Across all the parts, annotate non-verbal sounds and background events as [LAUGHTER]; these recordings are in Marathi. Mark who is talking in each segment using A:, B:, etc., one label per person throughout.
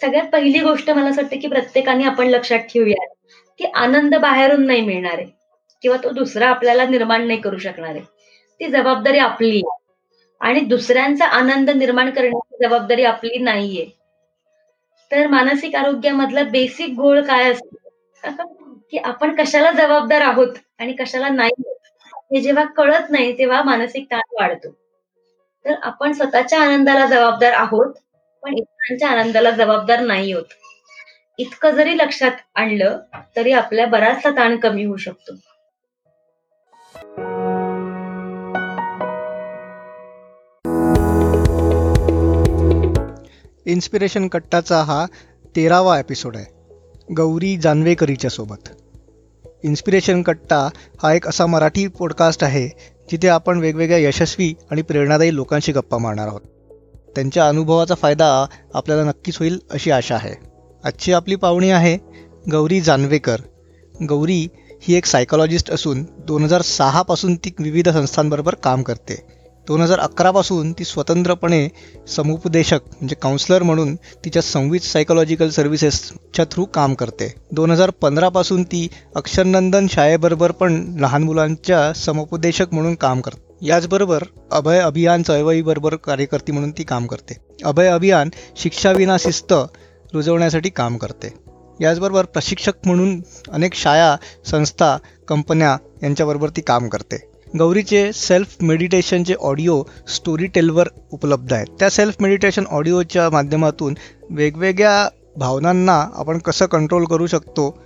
A: सगळ्यात पहिली गोष्ट मला असं वाटतं, की प्रत्येकाने आपण लक्षात ठेवूया, की आनंद बाहेरून नाही मिळणार आहे किंवा तो दुसरा आपल्याला निर्माण नाही करू शकणार आहे. ती जबाबदारी आपली आहे आणि दुसऱ्यांचा आनंद निर्माण करण्याची जबाबदारी आपली नाहीये. तर मानसिक आरोग्यामधला बेसिक गोळ काय असतो, [LAUGHS] की आपण कशाला जबाबदार आहोत आणि कशाला नाही हे जेव्हा कळत नाही, तेव्हा मानसिक ताण वाढतो. तर आपण स्वतःच्या आनंदाला जबाबदार आहोत, पण इतरांच्या आनंदाला जबाबदार नाही होत. इतकं जरी लक्षात आणलं, तरी आपल्या बराचसा ताण कमी होऊ शकतो.
B: इन्स्पिरेशन कट्टाचा हा तेरावा एपिसोड आहे. गौरी जानवेकरीच्या सोबत. इन्स्पिरेशन कट्टा हा एक असा मराठी पॉडकास्ट आहे जिथे आपण वेगवेगळ्या यशस्वी आणि प्रेरणादायी लोकांशी गप्पा मारणार आहोत. त्यांच्या अनुभवाचा फायदा आपल्याला नक्कीच होईल अशी आशा आहे. आजची आपली पाहुणी आहे गौरी जानवेकर. गौरी ही एक सायकॉलॉजिस्ट असून दोन हजार सहापासून ती विविध संस्थांबरोबर काम करते. दोन हजार अकरापासून ती स्वतंत्रपणे समुपदेशक म्हणजे काउन्सलर म्हणून तिच्या संवित सायकोलॉजिकल सर्व्हिसेसच्या थ्रू काम करते. दोन हजार पंधरापासून ती अक्षरनंदन शाळेबरोबर पण लहान मुलांच्या समुपदेशक म्हणून काम करते. याचबरोबर अभय अभियान चळवळीबरोबर कार्यकर्ती म्हणून ती काम करते. अभय अभियान शिक्षाविना शिस्त रुजवण्यासाठी काम करते. याचबरोबर प्रशिक्षक म्हणून अनेक शाळा संस्था कंपन्या यांच्याबरोबर ती काम करते. गौरीचे सेल्फ मेडिटेशनचे ऑडिओ स्टोरी टेलवर उपलब्ध आहेत. त्या सेल्फ मेडिटेशन ऑडिओच्या माध्यमातून वेगवेगळ्या भावनांना आपण कसं कंट्रोल करू शकतो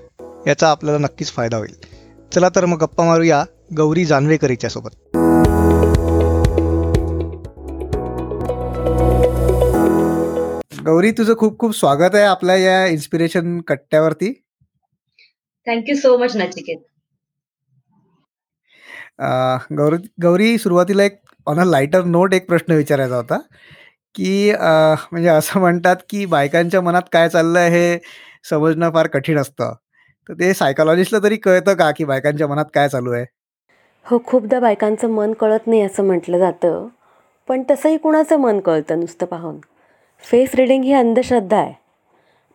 B: याचा आपल्याला नक्कीच फायदा होईल. चला तर मग गप्पा मारूया गौरी जानवेकरीच्या सोबत. गौरी तुझं खूप खूप स्वागत आहे आपल्या या inspiration कट्ट्यावरती
A: thank you so much Nachiket.
B: Gauri Gauri सुरुवातीला एक ऑन अ लाइटर नोट एक प्रश्न विचारायचा होता, की म्हणजे असं म्हणतात, की बायकांच्या मनात काय चाललंय हे समजणं फार कठीण असतं. तर ते सायकॉलॉजिस्टला तरी कळतं का, की बायकांच्या मनात काय चालू आहे?
C: हो, खूपदा बायकांचं मन कळत नाही असं म्हटलं जातं. पण तसंही कुणाचं मन कळतं नुसतं पाहून. फेस रीडिंग ही अंधश्रद्धा आहे.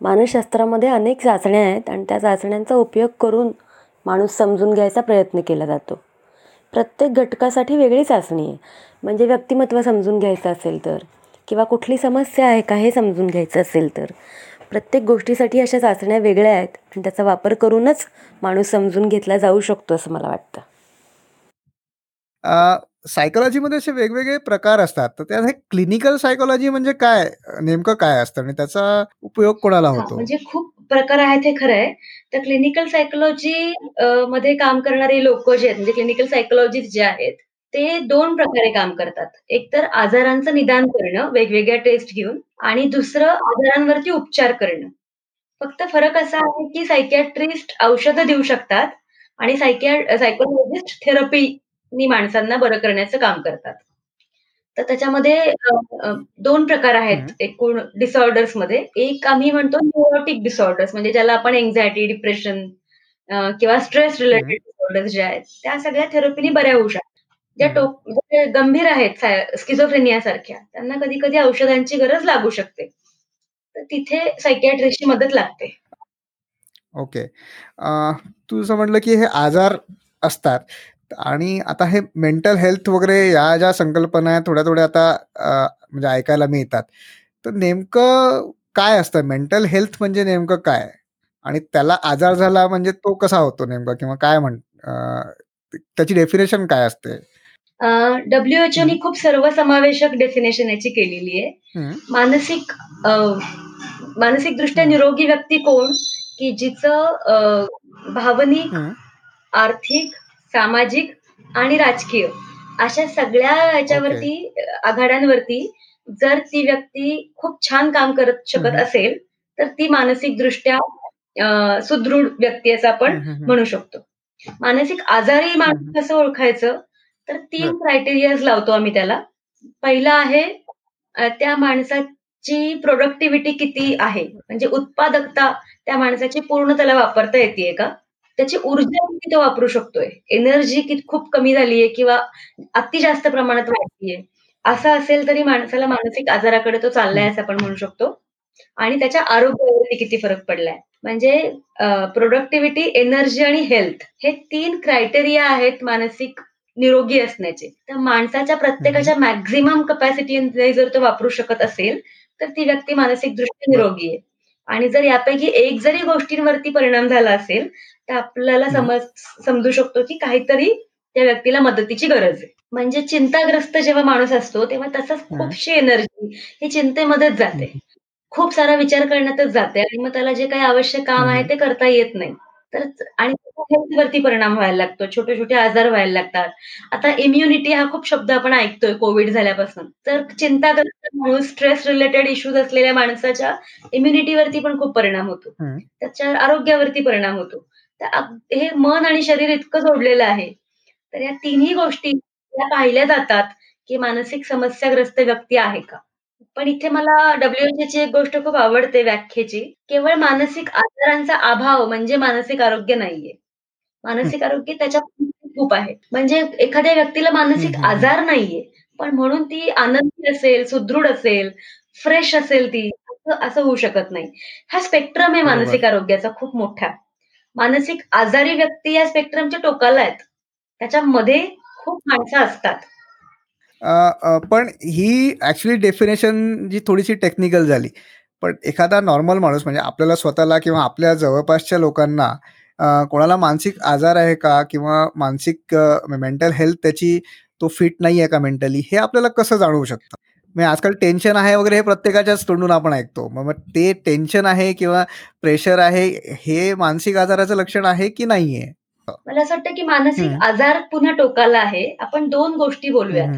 C: मानसशास्त्रामध्ये अनेक चाचण्या आहेत आणि त्या चाचण्यांचा उपयोग करून माणूस समजून घ्यायचा प्रयत्न केला जातो. प्रत्येक घटकासाठी वेगळी चाचणी आहे. म्हणजे व्यक्तिमत्व समजून घ्यायचं असेल तर किंवा कुठली समस्या आहे का हे समजून घ्यायचं असेल तर प्रत्येक गोष्टीसाठी अशा चाचण्या वेगळ्या आहेत आणि त्याचा वापर करूनच माणूस समजून घेतला जाऊ शकतो असं मला वाटतं.
B: सायकॉलॉजीमध्ये असे वेगवेगळे प्रकार असतात. तर त्यात हे क्लिनिकल सायकॉलॉजी म्हणजे काय? नेमकं काय असतं आणि त्याचा उपयोग कोणाला होतो?
A: म्हणजे खूप प्रकार आहेत हे खरं आहे. तर क्लिनिकल सायकॉलॉजी मध्ये काम करणारे लोकं जे आहेत म्हणजे क्लिनिकल सायकॉलॉजिस्ट जे आहेत, ते 2 प्रकारे काम करतात. एक तर आजारांचं निदान करणं वेगवेगळ्या टेस्ट घेऊन आणि दुसरं आजारांवरती उपचार करणं. फक्त फरक असा आहे, की सायकियाट्रिस्ट औषधं देऊ शकतात आणि सायकिया सायकॉलॉजिस्ट थेरपीनी माणसांना बरं करण्याचं काम करतात. तर त्याच्यामध्ये अ, अ, 2 प्रकार आहेत
B: हं.
A: एकूण डिसऑर्डर्समध्ये. एक आम्ही म्हणतो न्यूरोटिक डिसऑर्डर्स म्हणजे ज्याला आपण अँक्साइटी, डिप्रेशन अ, किंवा स्ट्रेस
B: हं.
A: रिलेटेड डिसऑर्डर्स जे आहेत, त्या सगळ्या थेरपीनी बऱ्या होऊ शकतात. ज्या
B: हं.
A: टोक म्हणजे गंभीर आहेत साय स्किझोफ्रेनिया सारख्या, त्यांना कधी-कधी औषधांची गरज लागू शकते. तर तिथे सायकियाट्रिस्टची मदत लागते.
B: ओके. अ, तू जसं म्हटलं, की हे आजार असतात आणि आता हे मेंटल हेल्थ वगैरे या ज्या संकल्पना आहेत थोड्या-थोड्या आता म्हणजे ऐकायला मिळतात. तर नेमकं काय असतं? मेंटल हेल्थ म्हणजे नेमकं काय? आणि त्याला आजार झाला म्हणजे तो कसा होतो नेमका किंवा काय म्हण त्याची डेफिनेशन काय असते?
A: WHOनी
B: हं.
A: खूप सर्वसमावेशक डेफिनेशन याची केलेली आहे. मानसिक अ, मानसिकदृष्ट्या
B: हं.
A: निरोगी व्यक्ती कोण? की जिचं भावनिक. आर्थिक, सामाजिक आणि राजकीय अशा सगळ्या अ, आघाड्यांवरती जर ती व्यक्ती खूप छान काम करत शकत. असेल, तर ती मानसिकदृष्ट्या सुदृढ व्यक्ती असं आपण. म्हणू शकतो. मानसिक आजारी माणूस. कसं ओळखायचं? तर 3
B: बरं.
A: क्रायटेरियाज लावतो आम्ही त्याला. पहिला आहे त्या माणसाची प्रॉडक्टिव्हिटी किती आहे? म्हणजे उत्पादकता त्या माणसाची पूर्ण त्याला वापरता येतेय का? त्याची ऊर्जा किती तो वापरू शकतोय? एनर्जी कित खूप कमी झालीये किंवा अति जास्त प्रमाणात वाढतीये. असं असेल तरी माणसाला मानसिक आजाराकडे तो. चाललाय असं आपण म्हणू शकतो. आणि त्याच्या आरोग्यावरती किती फरक पडलाय. म्हणजे प्रोडक्टिव्हिटी, एनर्जी आणि हेल्थ हे तीन क्रायटेरिया आहेत मानसिक निरोगी असण्याचे. तर माणसाच्या प्रत्येकाच्या मॅक्सिमम कपॅसिटीने जर तो वापरू शकत असेल, तर ती व्यक्ती मानसिकदृष्ट्या निरोगी आहे. आणि जर यापैकी एक जरी गोष्टींवरती परिणाम झाला असेल, तर आपल्याला समज समजू शकतो की काहीतरी त्या व्यक्तीला मदतीची गरज आहे. म्हणजे चिंताग्रस्त जेव्हा माणूस असतो, तेव्हा तसंच खूपशी एनर्जी ही चिंतेमध्येच जाते. खूप सारा विचार करण्यातच जाते आणि मग त्याला जे काही आवश्यक काम आहे ते करता येत नाही. तर आणि हेल्थवरती परिणाम व्हायला लागतो. छोटे-छोटे आजार व्हायला लागतात. आता इम्युनिटी हा खूप शब्द आपण ऐकतोय कोविड झाल्यापासून. तर चिंताग्रस्त माणूस, स्ट्रेस रिलेटेड इश्यूज असलेल्या माणसाच्या इम्युनिटीवरती पण खूप परिणाम होतो. त्याच्या आरोग्यावरती परिणाम होतो. तर हे मन आणि शरीर इतकं जोडलेलं आहे. तर या तिन्ही गोष्टी या पाहिल्या जातात, की मानसिक समस्याग्रस्त व्यक्ती आहे का? पण इथे मला डब्ल्यूएचओची एक गोष्ट खूप आवडते व्याख्येची. केवळ मानसिक आजारांचा अभाव म्हणजे मानसिक आरोग्य नाहीये. मानसिक आरोग्य त्याच्या खूप आहे. म्हणजे एखाद्या व्यक्तीला मानसिक आजार नाहीये, पण म्हणून ती आनंदी असेल, सुदृढ असेल, फ्रेश असेल ती, असं असं होऊ शकत नाही. हा स्पेक्ट्रम आहे मानसिक आरोग्याचा खूप मोठा. मानसिक आजारी व्यक्ती या स्पेक्ट्रमच्या टोकाला आहेत. त्याच्यामध्ये खूप माणसं असतात.
B: पण ही ऍक्च्युअली डेफिनेशन जी थोडीशी टेक्निकल झाली. पण एखादा नॉर्मल माणूस म्हणजे आपल्याला स्वतःला किंवा आपल्या जवळपासच्या लोकांना कोणाला मानसिक आजार आहे का? किंवा मानसिक मेंटल हेल्थ त्याची तो फिट नाही आहे का मेंटली? हे आपल्याला कसं जाणवू शकतं? म्हणजे आजकाल टेन्शन आहे वगैरे हे प्रत्येकाच्याच तोंडून आपण ऐकतो. मग ते टेन्शन आहे किंवा प्रेशर आहे हे मानसिक आजाराचं लक्षण आहे की नाहीये?
A: मला असं वाटतं की मानसिक आजार पुन्हा टोकाला आहे. आपण दोन गोष्टी बोलूयात.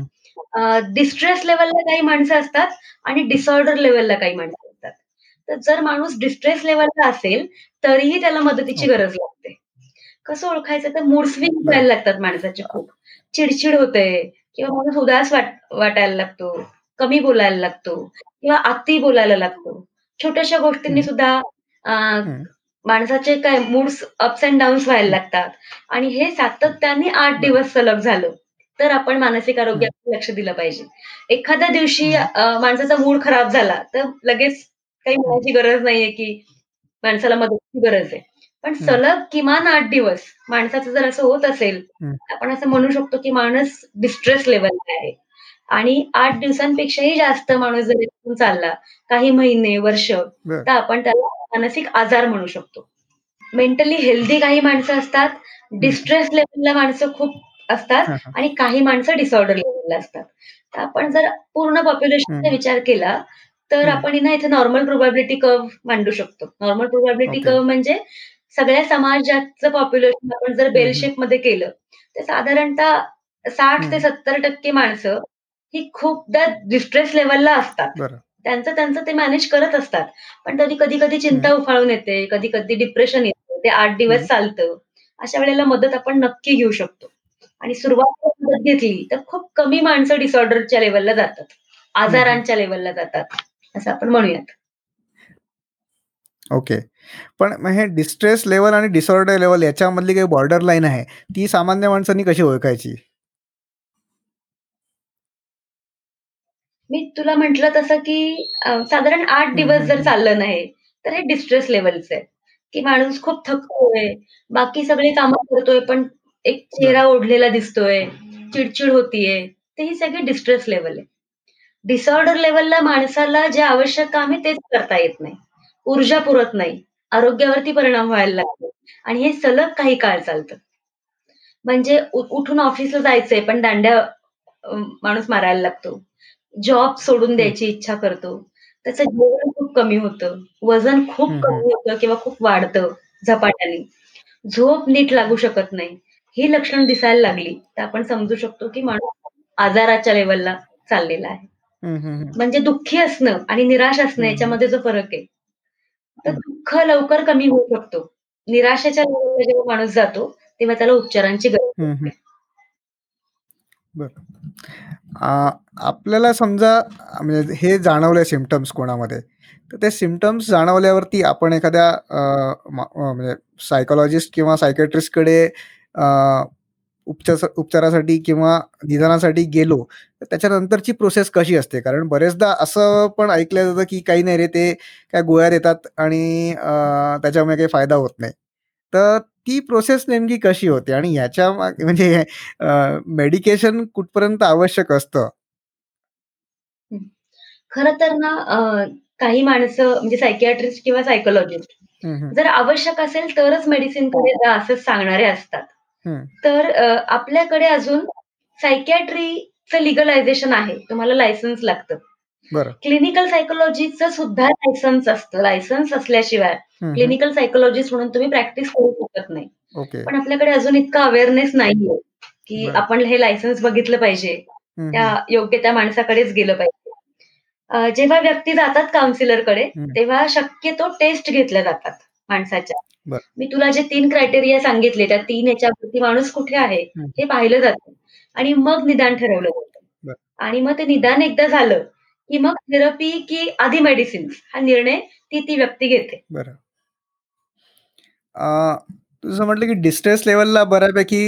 A: डिस्ट्रेस लेवलला काही माणसं असतात आणि डिसऑर्डर लेवलला काही माणसं असतात. तर जर माणूस डिस्ट्रेस लेवलला असेल, तरीही त्याला मदतीची गरज लागते. कसं ओळखायचं तर मूड स्विंग व्हायला लागतात माणसाचे खूप. चिडचिड होते किंवा माणूस उदास वाट वाटायला लागतो, कमी बोलायला लागतो किंवा अति बोलायला लागतो. छोट्याशा गोष्टींनी सुद्धा माणसाचे काय मूड्स अप्स अँड डाउन्स व्हायला लागतात. आणि हे सातत्याने 8 दिवस सलग झालं, तर आपण मानसिक आरोग्याकडे लक्ष दिलं पाहिजे. एखाद्या दिवशी माणसाचा मूड खराब झाला, तर लगेच काही म्हणायची गरज नाहीये की माणसाला मदतीची गरज आहे. पण सलग किमान 8 दिवस माणसाचं जर असं होत असेल, आपण असं म्हणू शकतो की माणूस डिस्ट्रेस लेव्हलला आहे. आणि 8 दिवसांपेक्षाही जास्त माणूस जर इथून चालला, काही महिने, वर्ष, तर आपण त्याला मानसिक आजार म्हणू शकतो. मेंटली हेल्दी काही माणसं असतात, डिस्ट्रेस लेव्हलला माणसं खूप असतात आणि काही माणसं डिसऑर्डर लेव्हलला असतात. तर आपण जर पूर्ण पॉप्युलेशनचा विचार केला, तर आपण ना इथे नॉर्मल प्रोबॅबिलिटी कर्व्ह मांडू शकतो. नॉर्मल प्रोबॅबिलिटी कर्व्ह म्हणजे सगळ्या समाजाचं पॉप्युलेशन आपण जर बेल शेपमध्ये केलं, तर साधारणतः 60 ते 70% माणसं ही खूपदा डिस्ट्रेस लेव्हलला असतात. त्यांचं त्यांचं ते मॅनेज करत असतात. पण तरी कधी-कधी चिंता उफाळून येते, कधी-कधी डिप्रेशन येतं. ते 8 दिवस चालतं. अशा वेळेला मदत आपण नक्की घेऊ शकतो. आणि सुरुवातीला मदत घेतली, तर खूप कमी माणसं डिसऑर्डरच्या लेव्हलला जातात. आजारांच्या लेव्हलला जातात, असं आपण म्हणूयात.
B: ओके. पण हे डिस्ट्रेस लेव्हल आणि डिसऑर्डर लेव्हल याच्यामधली काही बॉर्डर लाईन आहे, ती सामान्य माणसांनी कशी ओळखायची?
A: मी तुला म्हटलं तसं की साधारण 8 दिवस जर चाललं नाही, तर हे डिस्ट्रेस लेव्हलचं आहे. की माणूस खूप थकतोय, बाकी सगळी कामं करतोय, पण एक चेहरा ओढलेला दिसतोय, चिडचिड होतीये, तर ही सगळी डिस्ट्रेस लेव्हल आहे. डिसऑर्डर लेव्हलला माणसाला जे आवश्यक काम आहे तेच करता येत नाही. ऊर्जा पुरत नाही. आरोग्यावरती परिणाम व्हायला लागतो आणि हे सलग काही काळ चालतं. म्हणजे उठून ऑफिसला जायचंय, पण दांड्या माणूस मारायला लागतो. जॉब सोडून द्यायची इच्छा करतो. त्याचं जेवण खूप कमी होतं. वजन खूप कमी होतं किंवा खूप वाढतं झपाट्याने. झोप नीट लागू शकत नाही. ही लक्षणं दिसायला लागली, तर आपण समजू शकतो की माणूस आजाराच्या लेव्हलला चाललेला आहे. म्हणजे दुःखी असणं आणि निराश असणं याच्यामध्ये जो फरक आहे. तर दुःख लवकर कमी होऊ शकतो. निराशेच्या लेव्हलला जेव्हा माणूस जातो, तेव्हा त्याला उपचारांची गरज असते.
B: बरं. आपल्याला समजा म्हणजे हे जाणवले सिम्पटम्स कोणामध्ये, तर ते सिम्पटम्स जाणवल्यावरती आपण एखाद्या म्हणजे सायकॉलॉजिस्ट किंवा सायकियाट्रिस्टकडे उपचार उपचारासाठी किंवा निदानासाठी गेलो, तर त्याच्यानंतरची प्रोसेस कशी असते कारण बरेचदा असं पण ऐकलं जातं की काही नाही रे ते काय गोळ्या देतात आणि त्याच्यामुळे काही फायदा होत नाही तर ती प्रोसेस नेमकी कशी होते आणि ह्याच्या माग- म्हणजे मेडिकेशन कुठपर्यंत आवश्यक असतं
A: खरं तर ना काही माणसं म्हणजे सायकियाट्रिस्ट किंवा सायकोलॉजिस्ट जर आवश्यक असेल तरच मेडिसिनकडे जा असं सांगणारे असतात. तर आपल्याकडे अजून सायकियाट्रीचं लिगलायझेशन आहे. तुम्हाला लायसन्स लागतं.
B: बरं
A: क्लिनिकल सायकोलॉजीचं सुद्धा लायसन्स असतं. लायसन्स असल्याशिवाय क्लिनिकल सायकोलॉजिस्ट म्हणून तुम्ही प्रॅक्टिस करू शकत नाही.
B: ओके
A: पण आपल्याकडे अजून इतका अवेअरनेस नाहीये, की
B: बरं.
A: आपण हे लायसन्स बघितलं पाहिजे. त्या योग्य त्या माणसाकडेच गेलं पाहिजे. अ, जेव्हा व्यक्ती जातात काउन्सिलरकडे. तेव्हा शक्यतो टेस्ट घेतल्या जातात माणसाच्या.
B: बरं.
A: मी तुला जे 3 क्रायटेरिया सांगितले, त्या 3 ह्याच्यावरती माणूस कुठे आहे. हे पाहिलं जातं आणि मग निदान ठरवलं जातं.
B: बरं.
A: आणि मग ते निदान एकदा झालं, की मग थेरपी की आधी मेडिसिन हा निर्णय ती ती व्यक्ती घेते.
B: बरं. तुझं म्हटलं की डिस्ट्रेस लेवलला बऱ्यापैकी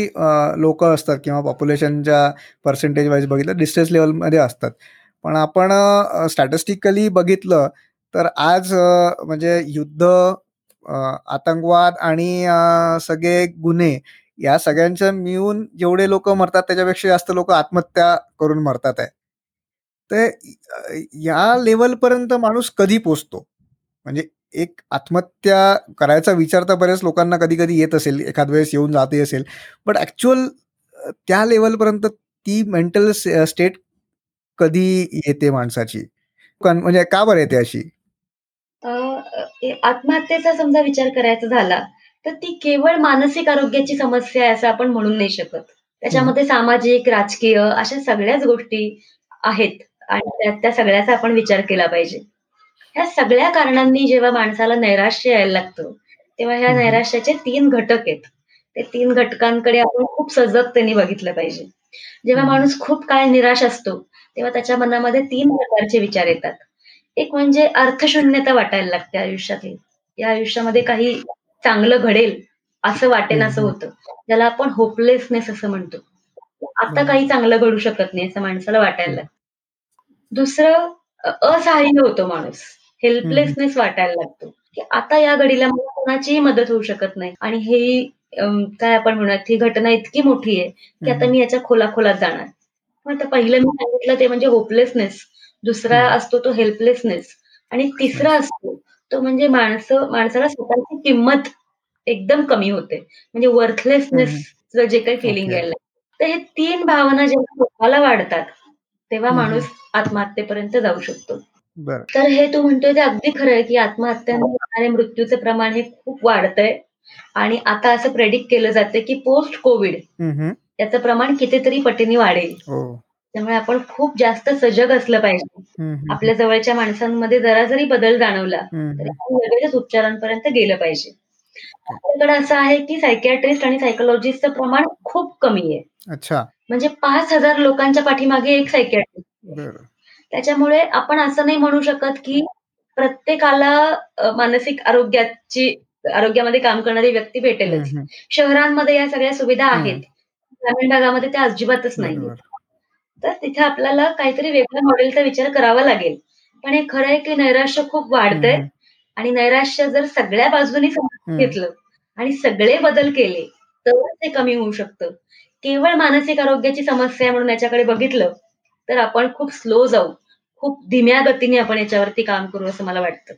B: लोक असतात किंवा पॉप्युलेशनच्या पर्सेंटेज वाईज बघितलं डिस्ट्रेस लेवलमध्ये असतात. पण आपण स्टॅटिस्टिकली बघितलं तर आज म्हणजे युद्ध आतंकवाद आणि सगळे गुन्हे या सगळ्यांच्या मिळून जेवढे लोक मरतात त्याच्यापेक्षा जास्त लोक आत्महत्या करून मरतात आहे. तर अं, या लेवलपर्यंत माणूस कधी पोचतो? म्हणजे एक आत्महत्या करायचा विचार तर बऱ्याच लोकांना कधी कधी येत असेल एखाद वेळेस येऊन जाते असेल. बट ऍक्च्युअल त्या लेवलपर्यंत ती मेंटल स्टेट कधी येते माणसाची? म्हणजे का बरं येते अशी?
A: अ, अ, आत्महत्येचा समजा विचार करायचा झाला, तर ती केवळ मानसिक आरोग्याची समस्या आहे असं आपण म्हणू नाही शकत. त्याच्यामध्ये सामाजिक, राजकीय अशा सगळ्याच गोष्टी आहेत. आणि त्या त्या सगळ्याचा आपण विचार केला पाहिजे. ह्या सगळ्या कारणांनी जेव्हा माणसाला नैराश्य यायला लागतं, तेव्हा ह्या. नैराश्याचे 3 घटक आहेत. ते 3 घटकांकडे आपण खूप सजगतेने बघितलं पाहिजे. जेव्हा. माणूस खूप काळ निराश असतो, तेव्हा त्याच्या मनामध्ये 3 प्रकारचे विचार येतात. एक म्हणजे अर्थशून्यता वाटायला लागते आयुष्यातली. या आयुष्यामध्ये काही चांगलं घडेल असं वाटेन असं. होतं. ज्याला आपण होपलेसनेस असं म्हणतो. आता. काही चांगलं घडू शकत नाही असं माणसाला वाटायला लागतं. दुसरं असहाय्य होतो माणूस. हेल्पलेसनेस वाटायला लागतो, की आता या घडीला मला कोणाचीही मदत होऊ शकत नाही आणि ही काय आपण म्हणूयात ही घटना इतकी मोठी आहे, की आता. मी याच्या खोलाखोलात जाणार. मग आता पहिलं मी सांगितलं ते म्हणजे होपलेसनेस. दुसरा. असतो तो हेल्पलेसनेस आणि तिसरा असतो तो म्हणजे माणसं माणसाला स्वतःची किंमत एकदम कमी होते. म्हणजे वर्थलेसनेसचं जे काही फिलिंग. यायला. तर हे 3 भावना जेव्हा स्वतःला वाढतात, तेव्हा. माणूस आत्महत्येपर्यंत जाऊ शकतो. तर हे तू म्हणतोय ते अगदी खरं आहे, की आत्महत्याने होणाऱ्या मृत्यूचं प्रमाण हे खूप वाढतंय आणि आता असं प्रेडिक्ट केलं जातं, की पोस्ट कोविड
B: हम्म.
A: याचं प्रमाण कितीतरी पटीने वाढेल.
B: हो
A: त्यामुळे आपण खूप जास्त सजग असलं पाहिजे. आपल्या जवळच्या माणसांमध्ये जरा जरी बदल जाणवला. तरी आपण लगेचच उपचारांपर्यंत गेलं पाहिजे. आपल्याकडे असं आहे, की सायकियाट्रिस्ट आणि सायकोलॉजिस्टचं प्रमाण खूप कमी आहे.
B: अच्छा
A: म्हणजे 5,000 लोकांच्या पाठीमागे एक सायकियाट्रिस्ट.
B: बरं
A: त्याच्यामुळे आपण असं नाही म्हणू शकत, की प्रत्येकाला मानसिक आरोग्याची आरोग्यामध्ये काम करणारी व्यक्ती भेटेलच. शहरांमध्ये या सगळ्या सुविधा. आहेत. ग्रामीण भागामध्ये त्या अजिबातच.
B: बरोबर
A: तर तिथे आपल्याला काहीतरी वेगळ्या मॉडेलचा विचार करावा लागेल. पण हे खरं आहे, की नैराश्य खूप वाढतंय. आणि नैराश्य जर सगळ्या बाजूनी. घेतलं आणि सगळे बदल केले, तरच ते कमी होऊ शकतं. केवळ मानसिक आरोग्याची समस्या आहे म्हणून याच्याकडे बघितलं, तर आपण खूप स्लो जाऊ. खूप धीम्या गतीने आपण याच्यावरती काम करू असं मला वाटतं.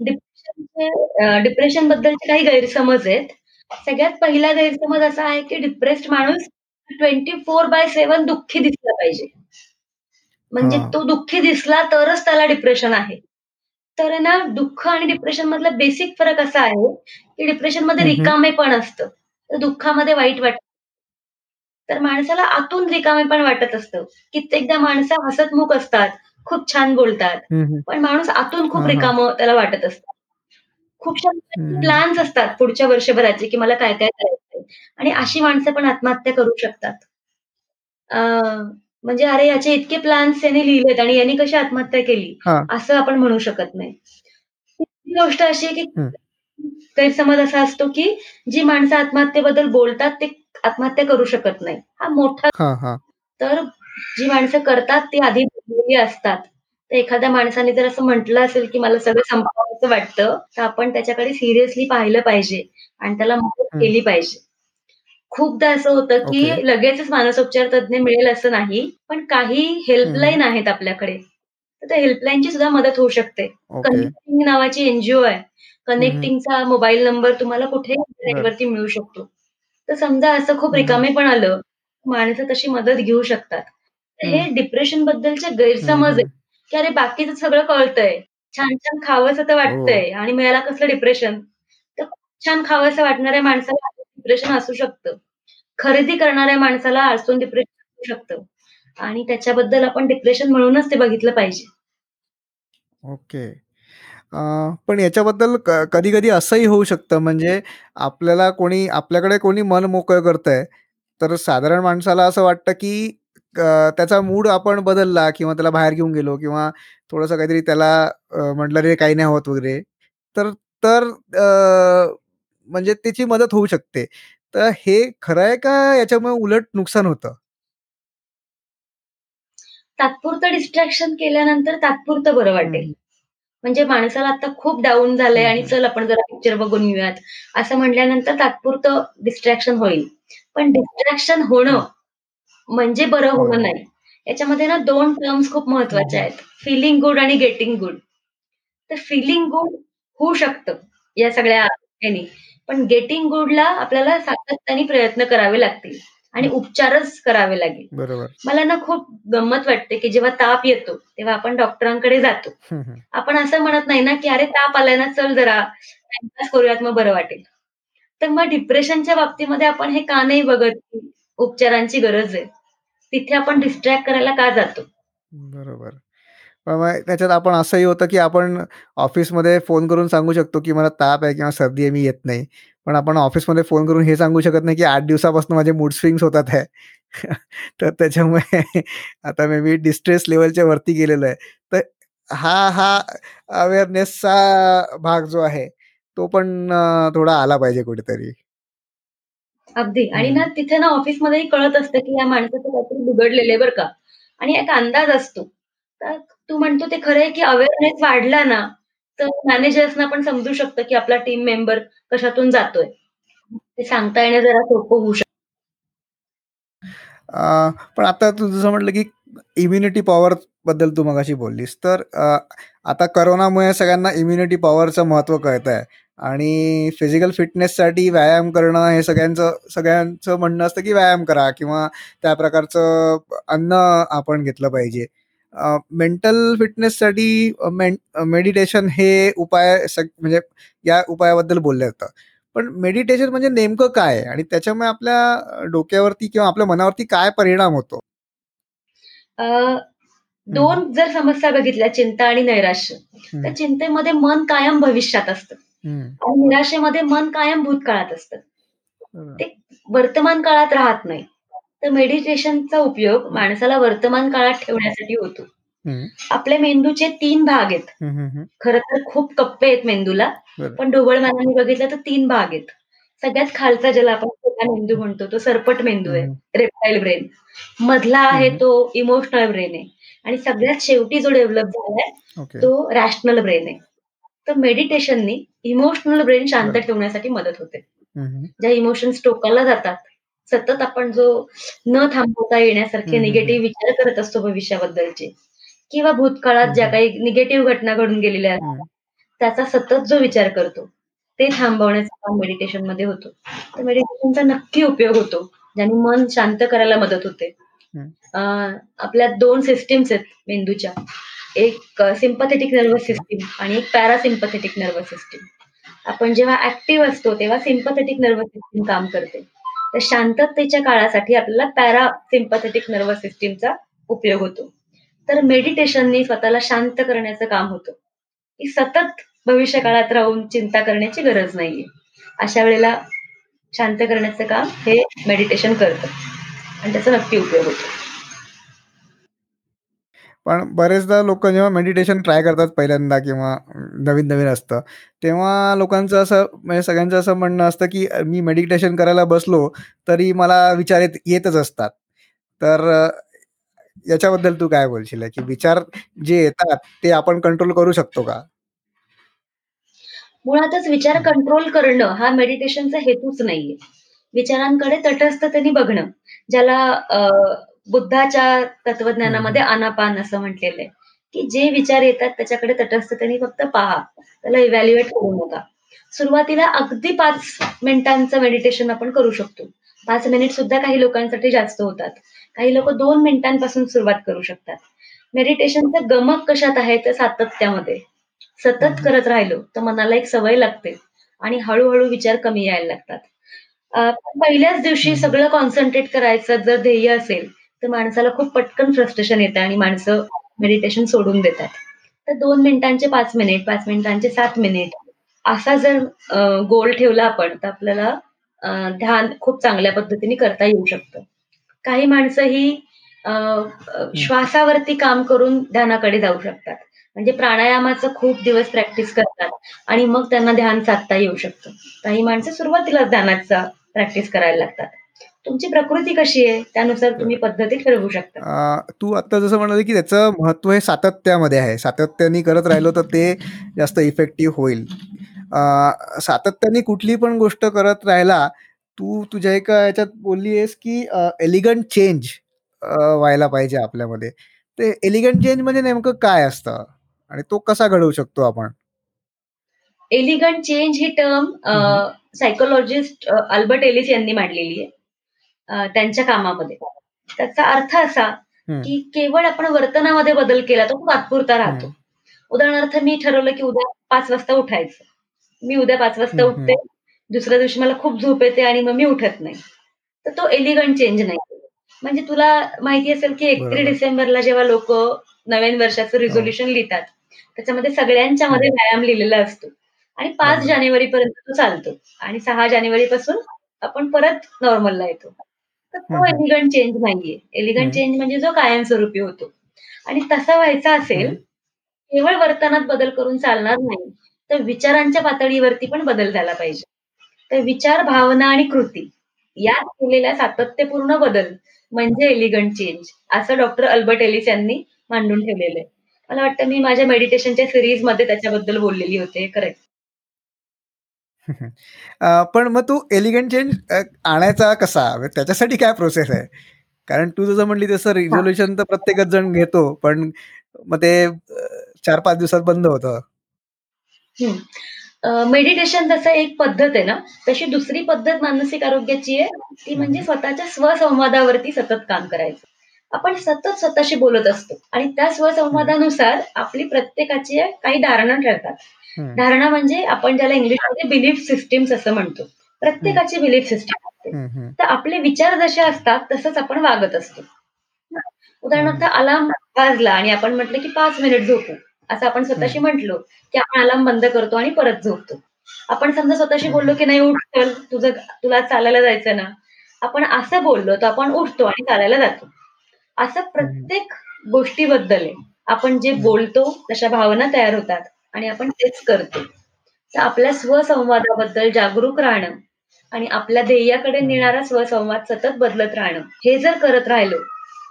A: डिप्रेशनचे अ, डिप्रेशनबद्दलचे काही गैरसमज आहेत. सगळ्यात पहिला गैरसमज असा आहे, की डिप्रेस्ड माणूस 24/7 दुःखी दिसला पाहिजे. म्हणजे. तो दुःखी दिसला तरच त्याला डिप्रेशन आहे. तर ना दुःख आणि डिप्रेशन मधला बेसिक फरक असा आहे, की डिप्रेशनमध्ये
B: हम्म.
A: रिकामेपण असतं. तर दुःखामध्ये वाईट वाटतं. तर माणसाला आतून रिकामेपण वाटत असतं. कित्येकदा माणसं हसतमुख असतात, खूप छान बोलतात. पण माणूस आतून खूप. रिकामं त्याला वाटत असतं. खूपशा
B: हम्म.
A: प्लॅन्स असतात पुढच्या वर्षभराचे, की मला काय-काय करायचंय आणि अशी माणसं पण आत्महत्या करू शकतात. अ, म्हणजे अरे याचे इतके प्लॅन्स याने लिहिलेत आणि याने कशी आत्महत्या केली. असं आपण म्हणू शकत नाही. गोष्ट अशी आहे, की. गैरसमज असा असतो, की जी माणसं आत्महत्येबद्दल बोलतात ते आत्महत्या करू शकत नाही. हा मोठा
B: हां, हां.
A: तर जी माणसं करतात ती आधी असतात. तर एखाद्या माणसाने जर असं म्हटलं असेल, की मला सगळं संपवावसं वाटतं, तर आपण त्याच्याकडे सिरियसली पाहिलं पाहिजे आणि त्याला मदत. केली पाहिजे. खूपदा असं होतं, की. लगेचच मानसोपचार तज्ञ मिळेल असं नाही. पण काही. हेल्पलाईन आहेत आपल्याकडे. तर त्या हेल्पलाईनची सुद्धा मदत होऊ शकते.
B: ओके.
A: कनेक्टिंग नावाची एन-जी-ओ आहे. कनेक्टिंगचा मोबाईल नंबर तुम्हाला कुठेही
B: बरं.
A: इंटरनेटवरती मिळू शकतो. तर समजा असं खूप
B: हं, हं.
A: रिकामेपण आलं, माणसं तशी मदत घेऊ शकतात. हे
B: हं.
A: डिप्रेशनबद्दलचे
B: हं,
A: गैरसमज आहेत,
B: हं.
A: की अरे बाकीचं सगळं कळतंय. छान-छान खावंसं तर
B: हो.
A: वाटतंय आणि मिळायला कसलं डिप्रेशन. तर छान खावंसं वाटणाऱ्या माणसाला डिप्रेशन असू शकतं. खरेदी करणाऱ्या माणसाला आळसून डिप्रेशन असू शकतं आणि त्याच्याबद्दल आपण डिप्रेशन म्हणूनच ते बघितलं पाहिजे.
B: ओके. अ, पण याच्याबद्दल क कधी-कधी असंही होऊ शकतं म्हणजे आपल्याला कोणी आपल्याकडे कोणी मन मोकळं करतंय, तर साधारण माणसाला असं वाटतं, की अ, त्याचा मूड आपण बदलला किंवा त्याला बाहेर घेऊन गेलो किंवा थोडंसं काहीतरी त्याला अ, म्हटलं, "रे काही नाही होत" वगैरे. तर तर अ, म्हणजे त्याची मदत होऊ शकते. तर हे खरं आहे का याच्यामुळे उलट नुकसान होतं?
A: तात्पुरतं डिस्ट्रॅक्शन केल्यानंतर तात्पुरतं बरं
B: हं,
A: वाटेल.
B: हं.
A: म्हणजे माणसाला आता खूप डाउन झालंय आणि. चल आपण जरा पिक्चर बघून येऊयात, असं म्हटल्यानंतर तात्पुरतं डिस्ट्रॅक्शन होईल. पण डिस्ट्रॅक्शन होणं. म्हणजे बरं
B: हो,
A: होणं. नाही. याच्यामध्ये ना 2 टर्म्स खूप महत्त्वाच्या
B: हं.
A: आहेत. फीलिंग गुड आणि गेटिंग गुड. तर फीलिंग गुड होऊ शकतं या सगळ्या. पण गेटिंग गुडला आपल्याला सातत्याने प्रयत्न करावे लागतील आणि. उपचारच करावे लागेल.
B: बरोबर.
A: मला ना खूप गंमत वाटते, की जेव्हा ताप येतो, तेव्हा आपण डॉक्टरांकडे जातो. आपण असं म्हणत नाही ना, की "अरे ताप आलाय ना, चल जरा टाईमपास करूयात मग बरं वाटेल." तर मग डिप्रेशनच्या बाबतीमध्ये आपण हे का नाही बघत, उपचारांची गरज आहे. तिथे आपण डिस्ट्रॅक्ट करायला का जातो?
B: बरोबर. त्याच्यात आपण असंही होतं, की आपण ऑफिसमध्ये फोन करून सांगू शकतो, की मला ताप आहे किंवा सर्दी आहे, मी येत नाही. पण आपण ऑफिसमध्ये फोन करून हे सांगू शकत नाही, की 8 दिवसापासून माझे मूड स्विंग्स होतात आहे. [LAUGHS] तर त्याच्यामुळे आता मे बी डिस्ट्रेस लेव्हलच्या वरती गेलेलो आहे. तर हा हा अवेअरनेसचा भाग जो आहे, तो पण थोडा आला पाहिजे कुठेतरी.
A: अगदी आणि ना. तिथे ना ऑफिसमध्येही कळत असतं, की या माणसाचं काहीतरी बिघडलेलं आहे बरं का आणि एक अंदाज असतो. तर तू म्हणतो ते खरं आहे, की अवेअरनेस वाढला ना, तर मॅनेजर्सना पण समजू शकतं, की आपला टीम मेंबर कशातून जातोय. ते सांगता येणं जरा सोपं होऊ शकतं.
B: पण आता तू जसं म्हटलं, की इम्युनिटी पॉवर बद्दल तू मगाशी बोललीस. तर आता करोनामुळे सगळ्यांना इम्युनिटी पॉवरचं महत्त्व कळतंय आणि फिजिकल फिटनेससाठी व्यायाम करणं हे सगळ्यांचं सगळ्यांचं म्हणणं असतं, की व्यायाम करा किंवा त्या प्रकारचं अन्न आपण घेतलं पाहिजे. अ, मेंटल फिटनेससाठी मेडिटेशन हे उपाय म्हणजे या उपायाबद्दल बोललं जातं. पण मेडिटेशन म्हणजे नेमकं काय? आणि त्याच्यामुळे आपल्या डोक्यावरती किंवा आपल्या मनावरती काय परिणाम होतो?
A: 2 जर समस्या बघितल्या चिंता आणि नैराश्य, तर. चिंतेमध्ये मन कायम भविष्यात असतं. आणि निराशेमध्ये मन कायम भूतकाळात असतं. ते वर्तमान काळात राहत नाही. तर मेडिटेशनचा उपयोग. माणसाला वर्तमान काळात ठेवण्यासाठी होतो. आपल्या मेंदूचे 3 भाग आहेत. खरं तर खूप कप्पे आहेत मेंदूला. पण ढोबळमानाने बघितलं तर 3 भाग आहेत. सगळ्यात खालचा ज्याला आपण छोटा मेंदू म्हणतो, तो सरपट मेंदू आहे. Reptile brain. मधला आहे. तो इमोशनल ब्रेन आहे आणि सगळ्यात शेवटी जो डेव्हलप झालाय. तो रॅशनल ब्रेन आहे. तर मेडिटेशननी इमोशनल ब्रेन शांत. ठेवण्यासाठी मदत होते. ज्या इमोशन्स टोकाला जातात, सतत आपण जो न थांबवता येण्यासारखे. निगेटिव्ह विचार करत असतो भविष्याबद्दलचे किंवा भूतकाळात ज्या. काही निगेटिव्ह घटना घडून गेलेल्या असतात. त्याचा सतत जो विचार करतो, ते थांबवण्याचं काम मेडिटेशनमध्ये होतं. तर मेडिटेशनचा नक्की उपयोग होतो, ज्याने मन शांत करायला मदत होते. आपल्या 2 सिस्टम्स आहेत मेंदूच्या. एक सिम्पॅथेटिक नर्व्हस
B: ओके.
A: सिस्टम आणि एक पॅरासिम्पॅथेटिक नर्व्हस सिस्टम. आपण जेव्हा ॲक्टिव्ह असतो, तेव्हा सिम्पॅथेटिक नर्व्हस सिस्टम काम करते. तर शांततेच्या काळासाठी आपल्याला पॅरासिम्पॅथेटिक नर्वस सिस्टीमचा उपयोग होतो. तर मेडिटेशननी स्वतःला शांत करण्याचं काम होतं, की सतत
B: भविष्य
A: भविष्यकाळात राहून चिंता करण्याची गरज नाहीये. अशा वेळेला शांत करण्याचं काम हे मेडिटेशन करतं आणि त्याचा नक्की उपयोग होतो.
B: पण बरेचदा लोक जेव्हा मेडिटेशन ट्राय करतात पहिल्यांदा किंवा नवीन-नवीन असतं, तेव्हा लोकांचं असं म्हणजे सगळ्यांचं असं म्हणणं असतं, की मी मेडिटेशन करायला बसलो, तरी मला विचार येत येतच असतात. तर याच्याबद्दल तू काय बोलशील? की विचार जे येतात ते आपण कंट्रोल करू शकतो का?
A: मुळातच विचार कंट्रोल करणं हा मेडिटेशनचा हेतूच नाहीये. विचारांकडे तटस्थतेने बघणं ज्याला बुद्धाच्या तत्वज्ञानामध्ये आनापान असं म्हटलेलं आहे. की जे विचार येतात त्याच्याकडे तटस्थतेने फक्त पहा. त्याला इव्हॅल्युएट करू नका सुरुवातीला अगदी पाच मिनिटांचं मेडिटेशन आपण करू शकतो. पाच मिनिट सुद्धा काही लोकांसाठी जास्त होतात. काही लोक दोन मिनिटांपासून सुरुवात करू शकतात. मेडिटेशनचं गमक कशात आहे तर सातत्यामध्ये. सतत. करत राहिलो तर मनाला एक सवय लागते. आणि हळूहळू विचार कमी यायला लागतात. पहिल्याच दिवशी. सगळं कॉन्सन्ट्रेट करायचं जर ध्येय असेल तर माणसाला खूप पटकन फ्रस्ट्रेशन येतं आणि माणसं मेडिटेशन सोडून देतात. तर दोन मिनिटांचे पाच मिनिट पाच मिनिटांचे सात मिनिट असा जर गोल ठेवला आपण तर आपल्याला ध्यान खूप चांगल्या पद्धतीने करता येऊ शकतं. काही माणसं ही श्वासावरती काम करून ध्यानाकडे जाऊ शकतात. म्हणजे प्राणायामाचं खूप दिवस प्रॅक्टिस करतात आणि मग त्यांना ध्यान साधता येऊ शकतं. काही माणसं सुरुवातीलाच ध्यानाचा प्रॅक्टिस करायला लागतात. तुमची प्रकृती कशी आहे? त्यानुसार तुम्ही पद्धती ठरवू शकता.
B: तू आता जसं म्हणाले की त्याचं महत्त्व हे सातत्यामध्ये आहे. सातत्याने करत राहिलो तर ते जास्त इफेक्टिव्ह होईल. सातत्याने कुठली पण गोष्ट करत राहिला तू तुझ्या एका याच्यात बोलली आहेस की एलिगंट चेंज व्हायला पाहिजे आपल्यामध्ये. ते एलिगंट चेंज म्हणजे नेमकं काय असतं? आणि तो कसा घडवू शकतो आपण?
A: एलिगंट चेंज ही टर्म. सायकोलॉजिस्ट अल्बर्ट एलिस यांनी मांडलेली आहे. त्यांच्या कामामध्ये. त्याचा अर्थ असा. की केवळ आपण वर्तनामध्ये बदल केला तो तात्पुरता राहतो. उदाहरणार्थ मी ठरवलं की उद्या पाच वाजता उठायचं. मी उद्या पाच वाजता उठते. दुसऱ्या दिवशी मला खूप झोप येते आणि मग मी उठत नाही. तर तो एलिगंट चेंज नाही. म्हणजे तुला माहिती असेल की एकतीस. डिसेंबरला जेव्हा लोक नवीन वर्षाचं रिझोल्युशन लिहितात त्याच्यामध्ये सगळ्यांच्या मध्ये व्यायाम लिहिलेला असतो. आणि पाच. जानेवारी पर्यंत तो चालतो. आणि सहा जानेवारी पासून आपण परत नॉर्मलला येतो. तर तो. एलिगंट चेंज नाहीये एलिगंट. चेंज म्हणजे जो कायमस्वरूपी होतो आणि तसा व्हायचा असेल. केवळ वर्तनात बदल करून चालणार नाही तर विचारांच्या पातळीवरती पण बदल झाला पाहिजे तर विचार भावना आणि कृती यात केलेल्या सातत्यपूर्ण बदल म्हणजे एलिगंट चेंज असं डॉक्टर अल्बर्ट एलिस यांनी मांडून ठेवलेलं आहे मला वाटतं मी माझ्या मेडिटेशनच्या सिरीजमध्ये त्याच्याबद्दल बोललेली होते करेक्ट [LAUGHS]
B: अं, पण मग तू एलिगंट चेंज आणायचा कसा? म्हणजे त्याच्यासाठी काय प्रोसेस आहे? कारण तू जसं म्हणली तसं रिझोल्युशन तर प्रत्येकच जण घेतो पण मग ते अं, चार पाच दिवसात बंद होतं.
A: मेडिटेशन तसं एक पद्धत आहे ना? तशी दुसरी पद्धत मानसिक आरोग्याची आहे. ती म्हणजे स्वतःच्या स्वसंवादावरती सतत काम करायचं. आपण सतत स्वतःशी बोलत असतो आणि त्या स्वसंवादानुसार आपली प्रत्येकाची काही धारणा ठरतात. धारणा म्हणजे आपण ज्याला इंग्लिशमध्ये बिलीफ सिस्टीम्स असं म्हणतो. प्रत्येकाची बिलीफ सिस्टीम असते. तर आपले विचार जसे असतात तसंच आपण वागत असतो. उदाहरणार्थ अलार्म वाजला आणि आपण म्हटलं की पाच मिनिट झोपू. असं आपण स्वतःशी म्हटलो की आपण अलार्म बंद करतो आणि परत झोपतो. आपण समजा स्वतःशी बोललो की नाही उठ चल तुझं तुला चालायला जायचं ना. आपण असं बोललो तर आपण उठतो आणि चालायला जातो. असं प्रत्येक गोष्टीबद्दल आपण जे बोलतो तशा भावना तयार होतात. आणि आपण तेच करतो. तर आपल्या स्वसंवादाबद्दल जागरूक राहणं आणि आपल्या ध्येयाकडे नेणारा स्वसंवाद सतत बदलत राहणं हे जर करत राहिलो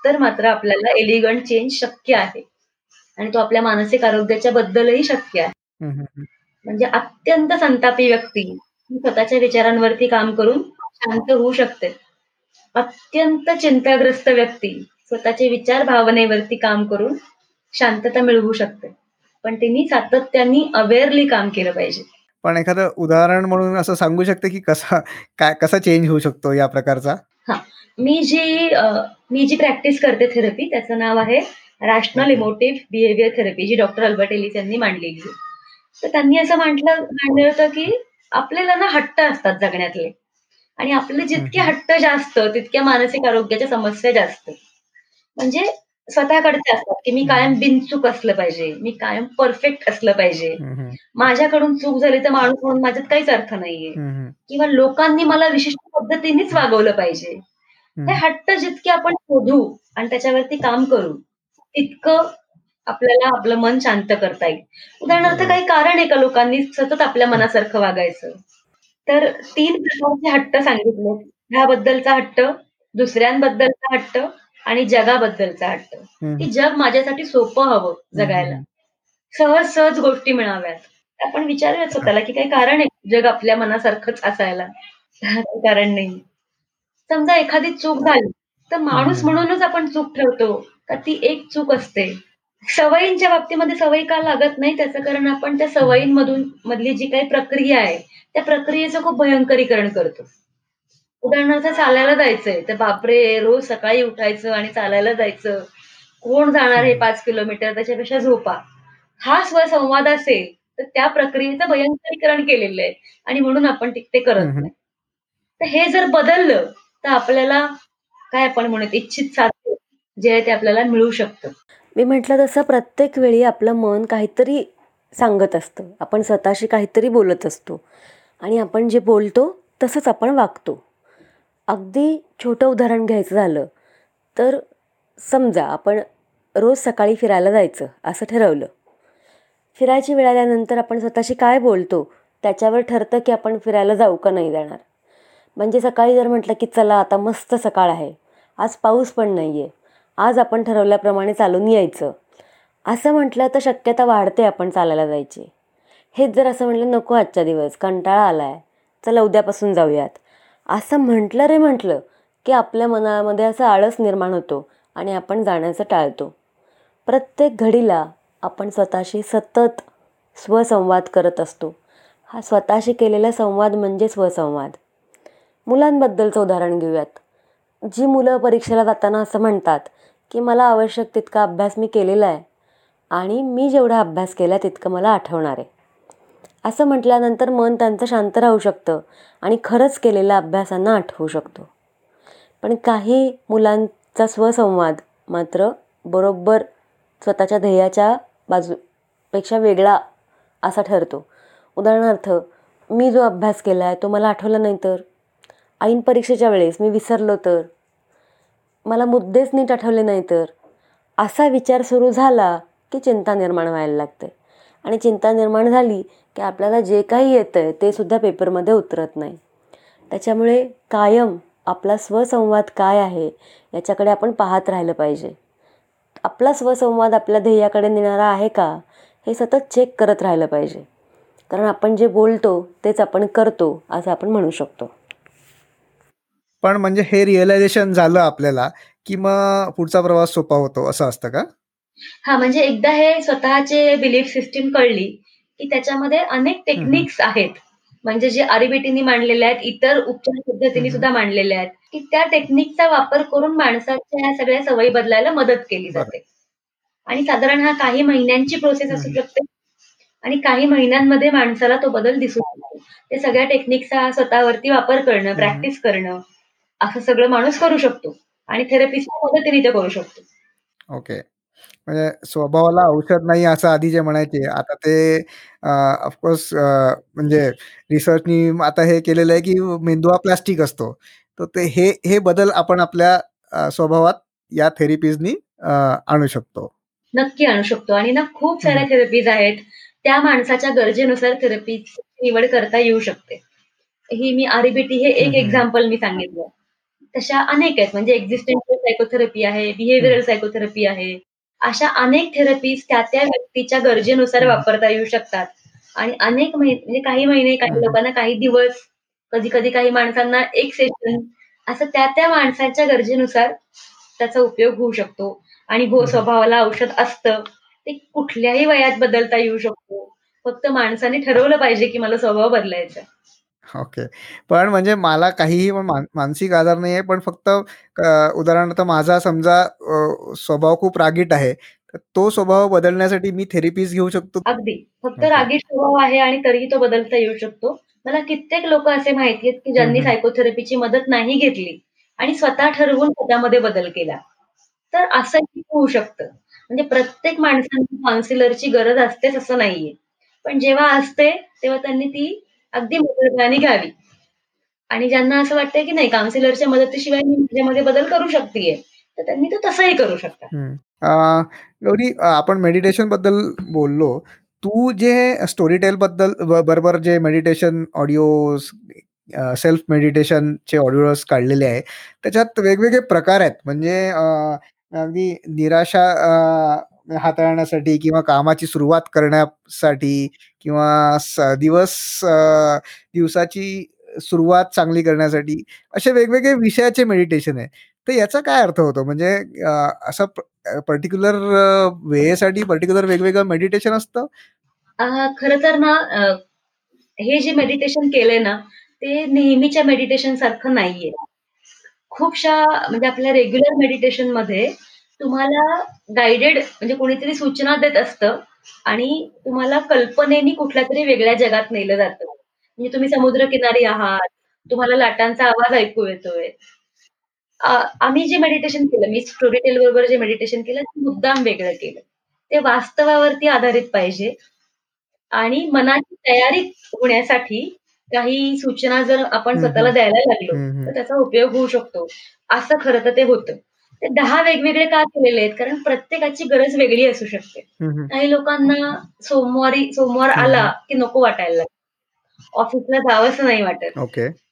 A: तर मात्र आपल्याला एलिगंट चेंज शक्य आहे. आणि तो आपल्या मानसिक आरोग्याच्या बद्दलही शक्य आहे. म्हणजे अत्यंत संतापी व्यक्ती स्वतःच्या विचारांवरती काम करून शांत होऊ शकते. अत्यंत चिंताग्रस्त व्यक्ती स्वतःचे विचार भावनेवरती काम करून शांतता मिळवू शकते. पण त्यांनी सातत्याने अवेअरली काम केलं पाहिजे.
B: पण एखादं उदाहरण म्हणून असं सांगू शकते की कसा काय कसा चेंज होऊ शकतो या प्रकारचा?
A: मी जी मी जी प्रॅक्टिस करते थेरपी त्याचं नाव आहे रॅशनल. इमोटिव्ह बिहेवियर थेरपी जी डॉक्टर अल्बर्ट एलिस यांनी मांडलेली आहे. तर त्यांनी असं म्हटलं मांडलं होतं की आपल्याला ना हट्ट असतात जगण्यातले. आणि आपले जितके. हट्ट जास्त तितक्या मानसिक आरोग्याच्या समस्या जास्त. म्हणजे स्वतःकडचे असतात की मी कायम बिनचूक असलं पाहिजे मी कायम परफेक्ट असलं पाहिजे. माझ्याकडून चूक झाली तर माणूस म्हणून माझ्यात काहीच अर्थ नाहीये. किंवा लोकांनी मला विशिष्ट पद्धतीनेच वागवलं पाहिजे. हे हट्ट जितके आपण शोधू आणि त्याच्यावरती काम करू तितकं आपल्याला आपलं मन शांत करता येईल. उदाहरणार्थ. काही कारण आहे का लोकांनी सतत आपल्या मनासारखं वागायचं. तर तीन प्रकारचे हट्ट सांगितले ह्याबद्दलचा हट्ट दुसऱ्यांबद्दलचा हट्ट आणि जगाबद्दलचा हट्ट. की जग माझ्यासाठी सोपं हवं जगायला. सहज सहज गोष्टी मिळाव्यात. आपण विचारूया स्वतःला की काही कारण आहे जग आपल्या मनासारखंच असायला. कारण नाही. समजा एखादी चूक झाली तर माणूस. म्हणूनच आपण चूक ठरतो का ती एक चूक असते. सवयींच्या बाबतीमध्ये सवयी का लागत नाही? त्याचं कारण आपण त्या सवयींमधून मधली जी काही प्रक्रिया आहे त्या प्रक्रियेचं खूप भयंकरीकरण करतो. उदाहरणार्थ चालायला जायचंय तर बापरे रोज सकाळी उठायचं आणि चालायला जायचं. कोण जाणार आहे पाच किलोमीटर? त्याच्यापेक्षा झोपा. हा स्वसंवाद असेल तर त्या प्रक्रियेचं भयंकरीकरण केलेलं आहे आणि म्हणून आपण ते ते करत. नाही. तर हे जर बदललं तर आपल्याला काय आपण म्हणत इच्छित साध्य जे आहे ते आपल्याला मिळू शकतं.
C: मी म्हटलं तसं प्रत्येक वेळी आपलं मन काहीतरी सांगत असतं. आपण स्वतःशी काहीतरी बोलत असतो. आणि आपण जे बोलतो तसंच आपण वागतो. अगदी छोटं उदाहरण घ्यायचं झालं तर समजा आपण रोज सकाळी फिरायला जायचं असं ठरवलं. फिरायची वेळ आल्यानंतर आपण स्वतःशी काय बोलतो त्याच्यावर ठरतं की आपण फिरायला जाऊ का नाही जाणार. म्हणजे सकाळी जर म्हटलं की चला आता मस्त सकाळ आहे आज पाऊस पण नाही आहे आज आपण ठरवल्याप्रमाणे चालून यायचं. असं म्हटलं तर शक्यता वाढते आपण चालायला जायची. हेच जर असं म्हटलं नको आजच्या दिवस कंटाळा आला आहे चला उद्यापासून जाऊयात. असं म्हटलं रे म्हटलं की आपल्या मनामध्ये असं आळस निर्माण होतो आणि आपण जाण्याचं टाळतो. प्रत्येक घडीला आपण स्वतःशी सतत स्वसंवाद करत असतो. हा स्वतःशी केलेला संवाद म्हणजे स्वसंवाद. मुलांबद्दलचं उदाहरण घेऊयात. जी मुलं परीक्षेला जाताना असं म्हणतात की मला आवश्यक तितका अभ्यास मी केलेला आहे आणि मी जेवढा अभ्यास केला तितकं मला आठवणार आहे. असं म्हटल्यानंतर मन त्यांचं शांत राहू शकतं आणि खरंच केलेल्या अभ्यासांना आठवू शकतो. पण काही मुलांचा स्वसंवाद मात्र बरोबर स्वतःच्या ध्येयाच्या बाजूपेक्षा वेगळा असा ठरतो. उदाहरणार्थ मी जो अभ्यास केला आहे तो मला आठवला नाही तर? ऐन परीक्षेच्या वेळेस मी विसरलो तर? मला मुद्देच नीट आठवले नाही तर? असा विचार सुरू झाला की चिंता निर्माण व्हायला लागते. आणि चिंता निर्माण झाली की आपल्याला जे काही येतं आहे ते सुद्धा पेपरमध्ये उतरत नाही. त्याच्यामुळे कायम आपला स्वसंवाद काय आहे याच्याकडे आपण पाहत राहिलं पाहिजे. आपला स्वसंवाद आपल्या ध्येयाकडे नेणारा आहे का हे सतत चेक करत राहिलं पाहिजे. कारण आपण जे बोलतो तेच आपण करतो असं आपण म्हणू शकतो.
B: पण म्हणजे हे रिअलायझेशन झालं आपल्याला की मग पुढचा प्रवास सोपा होतो असं असतं का?
A: हा म्हणजे एकदा हे स्वतःचे बिलीफ सिस्टीम कळली की त्याच्यामध्ये अनेक टेक्निक्स आहेत. म्हणजे जे आरबीटीनी मांडलेल्या आहेत इतर उपचार पद्धतीने. सुद्धा मांडलेल्या आहेत. की त्या टेक्निकचा वापर करून माणसाच्या या सगळ्या सवयी बदलायला मदत केली जाते. आणि साधारण हा काही महिन्यांची प्रोसेस असू. शकते. आणि काही महिन्यांमध्ये माणसाला तो बदल दिसून येतो. ते सगळ्या टेक्निकचा स्वतःवरती वापर करणं प्रॅक्टिस करणं असं सगळं माणूस करू शकतो. आणि थेरपिस्टच्या मदतीने ते करू शकतो.
B: ओके म्हणजे स्वभावाला औषध नाही असं आधी जे म्हणायचे आता ते ऑफकोर्स म्हणजे रिसर्चनी आता हे केलेलं आहे की मेंदू हा प्लास्टिक असतो. तर ते हे हे बदल आपण आपल्या अ, स्वभावात या थेरपीजनी आणू शकतो.
A: नक्की आणू शकतो. आणि ना खूप साऱ्या. थेरपीज आहेत. त्या माणसाच्या गरजेनुसार थेरपी निवड करता येऊ शकते. ही मी आरबीटी हे एक. एक्झाम्पल मी सांगितलं. तशा अनेक आहेत. म्हणजे एक्झिस्टेन्शियल सायकोथेरपी आहे बिहेव्हिअरल सायकोथेरपी आहे. अशा अनेक थेरपीज त्या त्या व्यक्तीच्या गरजेनुसार. वापरता येऊ शकतात आणि अनेक महिने म्हणजे काही महिने काही. लोकांना काही दिवस कधी कधी काही माणसांना एक सेशन असं त्या त्या माणसाच्या गरजेनुसार त्याचा उपयोग होऊ शकतो आणि हो. स्वभावाला औषध असतं ते कुठल्याही वयात बदलता येऊ शकतो फक्त माणसाने ठरवलं पाहिजे की मला स्वभाव बदलायचा.
B: ओके. पण म्हणजे मला काहीही पण मान- मानसिक आजार नाही आहे पण फक्त अ, उदाहरणार्थ माझा समजा अ, स्वभाव खूप रागीट आहे तर तो स्वभाव बदलण्यासाठी मी थेरपीज घेऊ शकतो.
A: अगदी. फक्त
B: ओके.
A: रागीट स्वभाव आहे आणि तरीही तो बदलता येऊ शकतो. मला कित्येक लोक असे माहिती आहेत की ज्यांनी. सायकोथेरपीची मदत नाही घेतली आणि स्वतः ठरवून स्वतःमध्ये बदल केला. तर असंही होऊ शकतं. म्हणजे प्रत्येक माणसांना काउन्सिलरची गरज असतेच असं नाहीये. पण जेव्हा असते तेव्हा त्यांनी ती अगदी मोकळेपणाने घ्यावी. आणि ज्यांना असं वाटतंय की नाही काउन्सिलरच्या मदतीशिवाय मी माझ्यामध्ये बदल करू शकतेय तर त्यांनी तो तसंही करू शकतात.
B: हम्म. अ, गौरी आपण मेडिटेशनबद्दल बोललो. तू जे स्टोरी टेल बद्दल बरोबर जे मेडिटेशन ऑडिओ सेल्फ मेडिटेशनचे ऑडिओज काढलेले आहे त्याच्यात वेगवेगळे प्रकार आहेत. म्हणजे अगदी निराशा हाताळण्यासाठी किंवा कामाची सुरुवात करण्यासाठी किंवा दिवस दिवसाची सुरुवात चांगली करण्यासाठी असे वेगवेगळे विषयाचे मेडिटेशन आहे. तर याचा काय अर्थ होतो? म्हणजे असं पर्टिक्युलर वेळेसाठी पर्टिक्युलर वेगवेगळं मेडिटेशन असतं?
A: खर तर ना हे जे मेडिटेशन केलंय ना ते नेहमीच्या मेडिटेशन सारखं नाहीये. खूपशा म्हणजे आपल्या रेग्युलर मेडिटेशनमध्ये तुम्हाला गाइडेड म्हणजे कोणीतरी सूचना देत असतं आणि तुम्हाला कल्पनेनी कुठल्या तरी वेगळ्या जगात नेलं जातं. म्हणजे तुम्ही समुद्रकिनारी आहात तुम्हाला लाटांचा आवाज ऐकू येतोय. आम्ही जे मेडिटेशन केलं मी स्टोरी टेल बरोबर जे मेडिटेशन केलं ते मुद्दाम वेगळं केलं. ते वास्तवावरती आधारित पाहिजे. आणि मनाची तयारी होण्यासाठी काही सूचना जर आपण स्वतःला द्यायला लागलो तर त्याचा उपयोग होऊ शकतो. असं खरं तर ते होतं. ते दहा वेगवेगळे का केलेले आहेत? कारण प्रत्येकाची गरज वेगळी असू शकते. काही लोकांना सोमवारी सोमवार आला की नको वाटायला लागतं. ऑफिसला जावंसं नाही वाटत.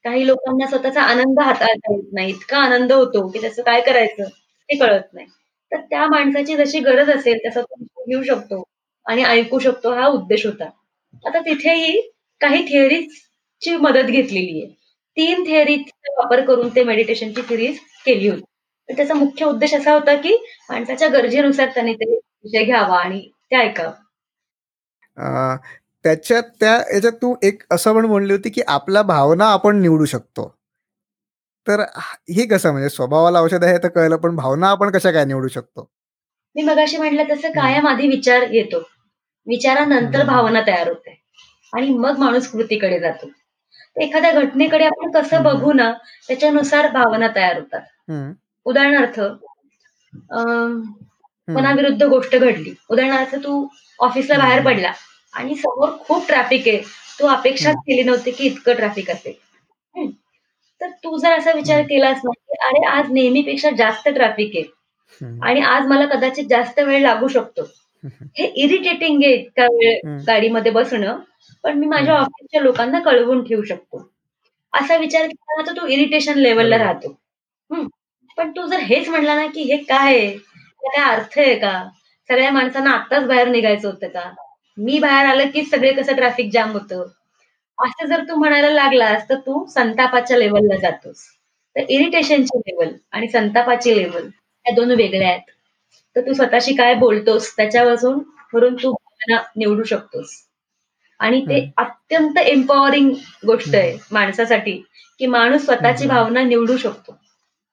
A: काही लोकांना स्वतःचा आनंद हाताळता येत नाही. इतका आनंद होतो की त्याचं काय करायचं ते कळत नाही. तर त्या माणसाची जशी गरज असेल तसं तो घेऊ शकतो आणि ऐकू शकतो हा उद्देश होता. आता तिथेही काही थिअरीजची मदत घेतलेली आहे. तीन थिअरीचा वापर करून ते मेडिटेशनची थिअरीज केली होती. त्याचा मुख्य उद्देश असा होता की माणसाच्या गरजेनुसार त्याने ते विषय घ्यावा आणि ते ऐकावं.
B: त्याच्यात त्या याच्यात तू एक असं पण म्हणली होती की आपल्या भावना आपण निवडू शकतो. तर हे कसं म्हणजे स्वभावाला औषध आहे तर कळलं पण भावना आपण कशा काय निवडू शकतो?
A: मी मगाशी म्हटलं तसं कायम आधी विचार येतो. विचारानंतर भावना तयार होते. आणि मग माणूस कृतीकडे जातो. एखाद्या घटनेकडे आपण कसं बघू ना त्याच्यानुसार भावना तयार होतात. उदाहरणार्थ मनाविरुद्ध गोष्ट घडली. उदाहरणार्थ तू ऑफिसला बाहेर पडला आणि समोर खूप ट्रॅफिक आहे. तू अपेक्षाच केली नव्हती की इतकं ट्रॅफिक असेल. तर तू जर असा विचार केलास ना की अरे आज नेहमीपेक्षा जास्त ट्रॅफिक आहे आणि आज मला कदाचित जास्त वेळ लागू शकतो. हे इरिटेटिंग आहे इतका वेळ गाडीमध्ये बसणं पण मी माझ्या ऑफिसच्या लोकांना कळवून ठेवू शकतो. असा विचार केला तर तू इरिटेशन लेवलला राहतो. पण तू जर हेच म्हणला ना की हे काय आहे? काय अर्थ आहे का? सगळ्या माणसांना आत्ताच बाहेर निघायचं होतं का? मी बाहेर आलं की सगळे कसं ट्रॅफिक जाम होतं? असं जर तू म्हणायला लागलास तर तू संतापाच्या लेवलला जातोस. तर इरिटेशनची लेवल आणि संतापाची लेवल या दोन वेगळ्या आहेत. तर तू स्वतःशी काय बोलतोस त्याच्यापासून वरून तू भावना निवडू शकतोस. आणि ते अत्यंत एम्पॉवरिंग गोष्ट आहे माणसासाठी की माणूस स्वतःची भावना निवडू शकतो.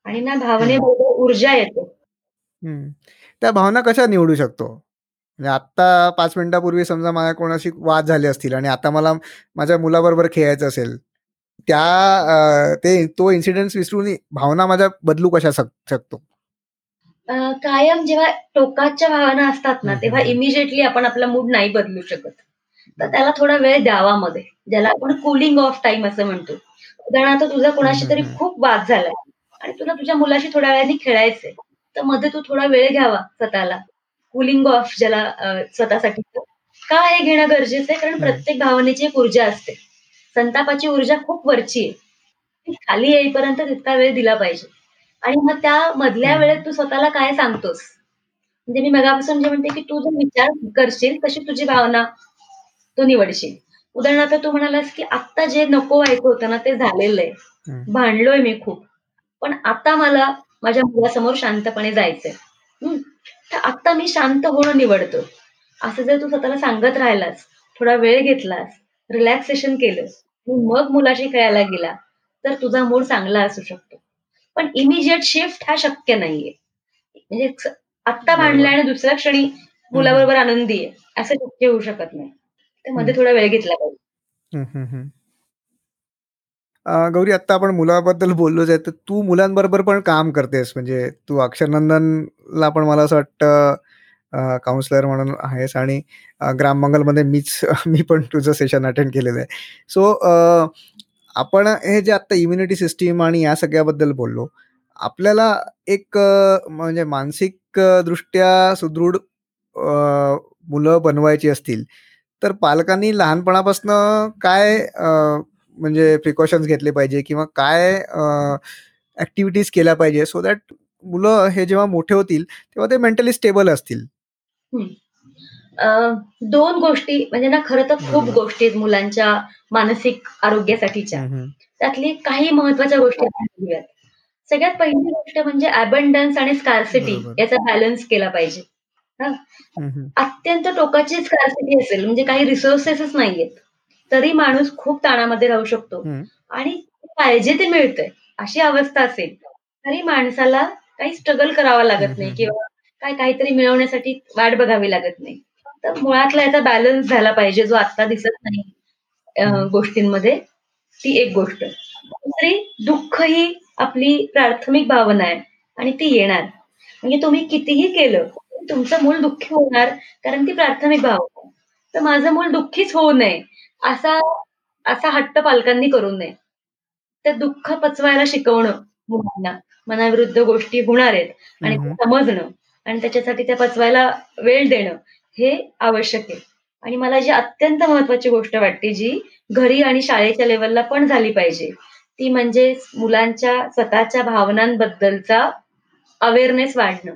A: आणि ना भावनेबरोबर ऊर्जा येते.
B: त्या भावना कशा निवडू शकतो? म्हणजे आत्ता पाच मिनिटापूर्वी समजा माझ्या कोणाशी वाद झाले असतील आणि आता मला माझ्या मुलाबरोबर खेळायचं असेल त्या ते तो इन्सिडेंट विसरून भावना माझ्या बदलू कशा शकतो?
A: कायम जेव्हा टोकाच्या भावना असतात ना तेव्हा इमिजिएटली आपण आपला मूड नाही बदलू शकत. तर त्याला थोडा वेळ द्यावा मध्ये ज्याला आपण कुलिंग ऑफ टाइम असं म्हणतो. उदाहरणार्थ तुझा कोणाशी तरी खूप वाद झालाय. आणि तुला तुझ्या मुलाशी थोड्या वेळाने खेळायचंय. तर मध्ये तू थोडा वेळ घ्यावा स्वतःला. कुलिंग ऑफ ज्याला स्वतःसाठी. का हे घेणं गरजेचं आहे कारण प्रत्येक भावनेची एक ऊर्जा असते. संतापाची ऊर्जा खूप वरची आहे. खाली येईपर्यंत तितका वेळ दिला पाहिजे. आणि मग त्या मधल्या वेळेत तू स्वतःला काय सांगतोस? म्हणजे मी मगापासून जे म्हणते की तू जर विचार करशील तशी तुझी भावना तू निवडशील. उदाहरणार्थ तू म्हणालास की आता जे नको व्हायचं होतं ना ते झालेलं आहे. भांडलोय मी खूप. पण आता मला माझ्या मुलासमोर शांतपणे जायचंय. तर आता मी शांत होणं निवडतो. असं जर तू स्वतःला सांगत राहिलास थोडा वेळ घेतलास रिलॅक्सेशन केलं मग मुलाशी खेळायला गेला तर तुझा मूड चांगला असू शकतो. पण इमिजिएट शिफ्ट हा शक्य नाहीये. म्हणजे आत्ता भांडला आणि दुसऱ्या क्षणी मुलाबरोबर आनंदी आहे असं शक्य होऊ शकत नाही. मध्ये थोडा वेळ घेतला पाहिजे.
B: गौरी आता आपण मुलाबद्दल बोललोच आहे तर तू मुलांबरोबर पण काम करतेस. म्हणजे तू अक्षरनंदनला पण मला असं वाटतं काउन्सलर म्हणून आहेस आणि ग्राममंगलमध्ये मीच [LAUGHS] मी पण तुझं सेशन अटेंड केलेलं आहे. सो आपण हे जे आत्ता इम्युनिटी सिस्टीम आणि या सगळ्याबद्दल बोललो आपल्याला एक म्हणजे मानसिक दृष्ट्या सुदृढ मुलं बनवायची असतील तर पालकांनी लहानपणापासून काय म्हणजे प्रिकॉशन्स घेतले पाहिजे किंवा काय ऍक्टिव्हिटीज केल्या पाहिजे सो दॅट मुलं हे जेव्हा मोठे होतील तेव्हा ते मेंटली स्टेबल असतील
A: दोन गोष्टी म्हणजे ना खरं तर खूप. गोष्टी आहेत मुलांच्या मानसिक आरोग्यासाठीच्या. त्यातली काही महत्त्वाच्या गोष्टी घेऊयात सगळ्यात पहिली गोष्ट म्हणजे अबंडन्स आणि स्कारसिटी. याचा बॅलन्स केला पाहिजे. अत्यंत टोकाची स्कारसिटी असेल म्हणजे काही रिसोर्सेसच नाहीयेत तरी माणूस खूप ताणामध्ये राहू शकतो. आणि पाहिजे ते मिळतंय अशी अवस्था असेल तरी माणसाला काही स्ट्रगल करावा लागत नाही. किंवा काय काहीतरी मिळवण्यासाठी वाट बघावी लागत नाही तर मुळातला याचा बॅलन्स झाला पाहिजे जो आता दिसत नाही. गोष्टींमध्ये ती एक गोष्ट दुसरी दुःख ही आपली प्राथमिक भावना आहे आणि ती येणार म्हणजे तुम्ही कितीही केलं तुमचं मूल दुःखी होणार कारण ती प्राथमिक भावना आहे. तर माझं मूल दुःखीच होऊ नये असा असा हट्ट पालकांनी करू नये. ते दुःख पचवायला शिकवणं मुलांना. मनाविरुद्ध गोष्टी होणार आहेत आणि. समजणं आणि त्याच्यासाठी त्या पचवायला वेळ देणं हे आवश्यक आहे. आणि मला जी अत्यंत महत्वाची गोष्ट वाटते जी घरी आणि शाळेच्या लेवलला पण झाली पाहिजे ती म्हणजे मुलांच्या स्वतःच्या भावनांबद्दलचा अवेअरनेस वाढणं.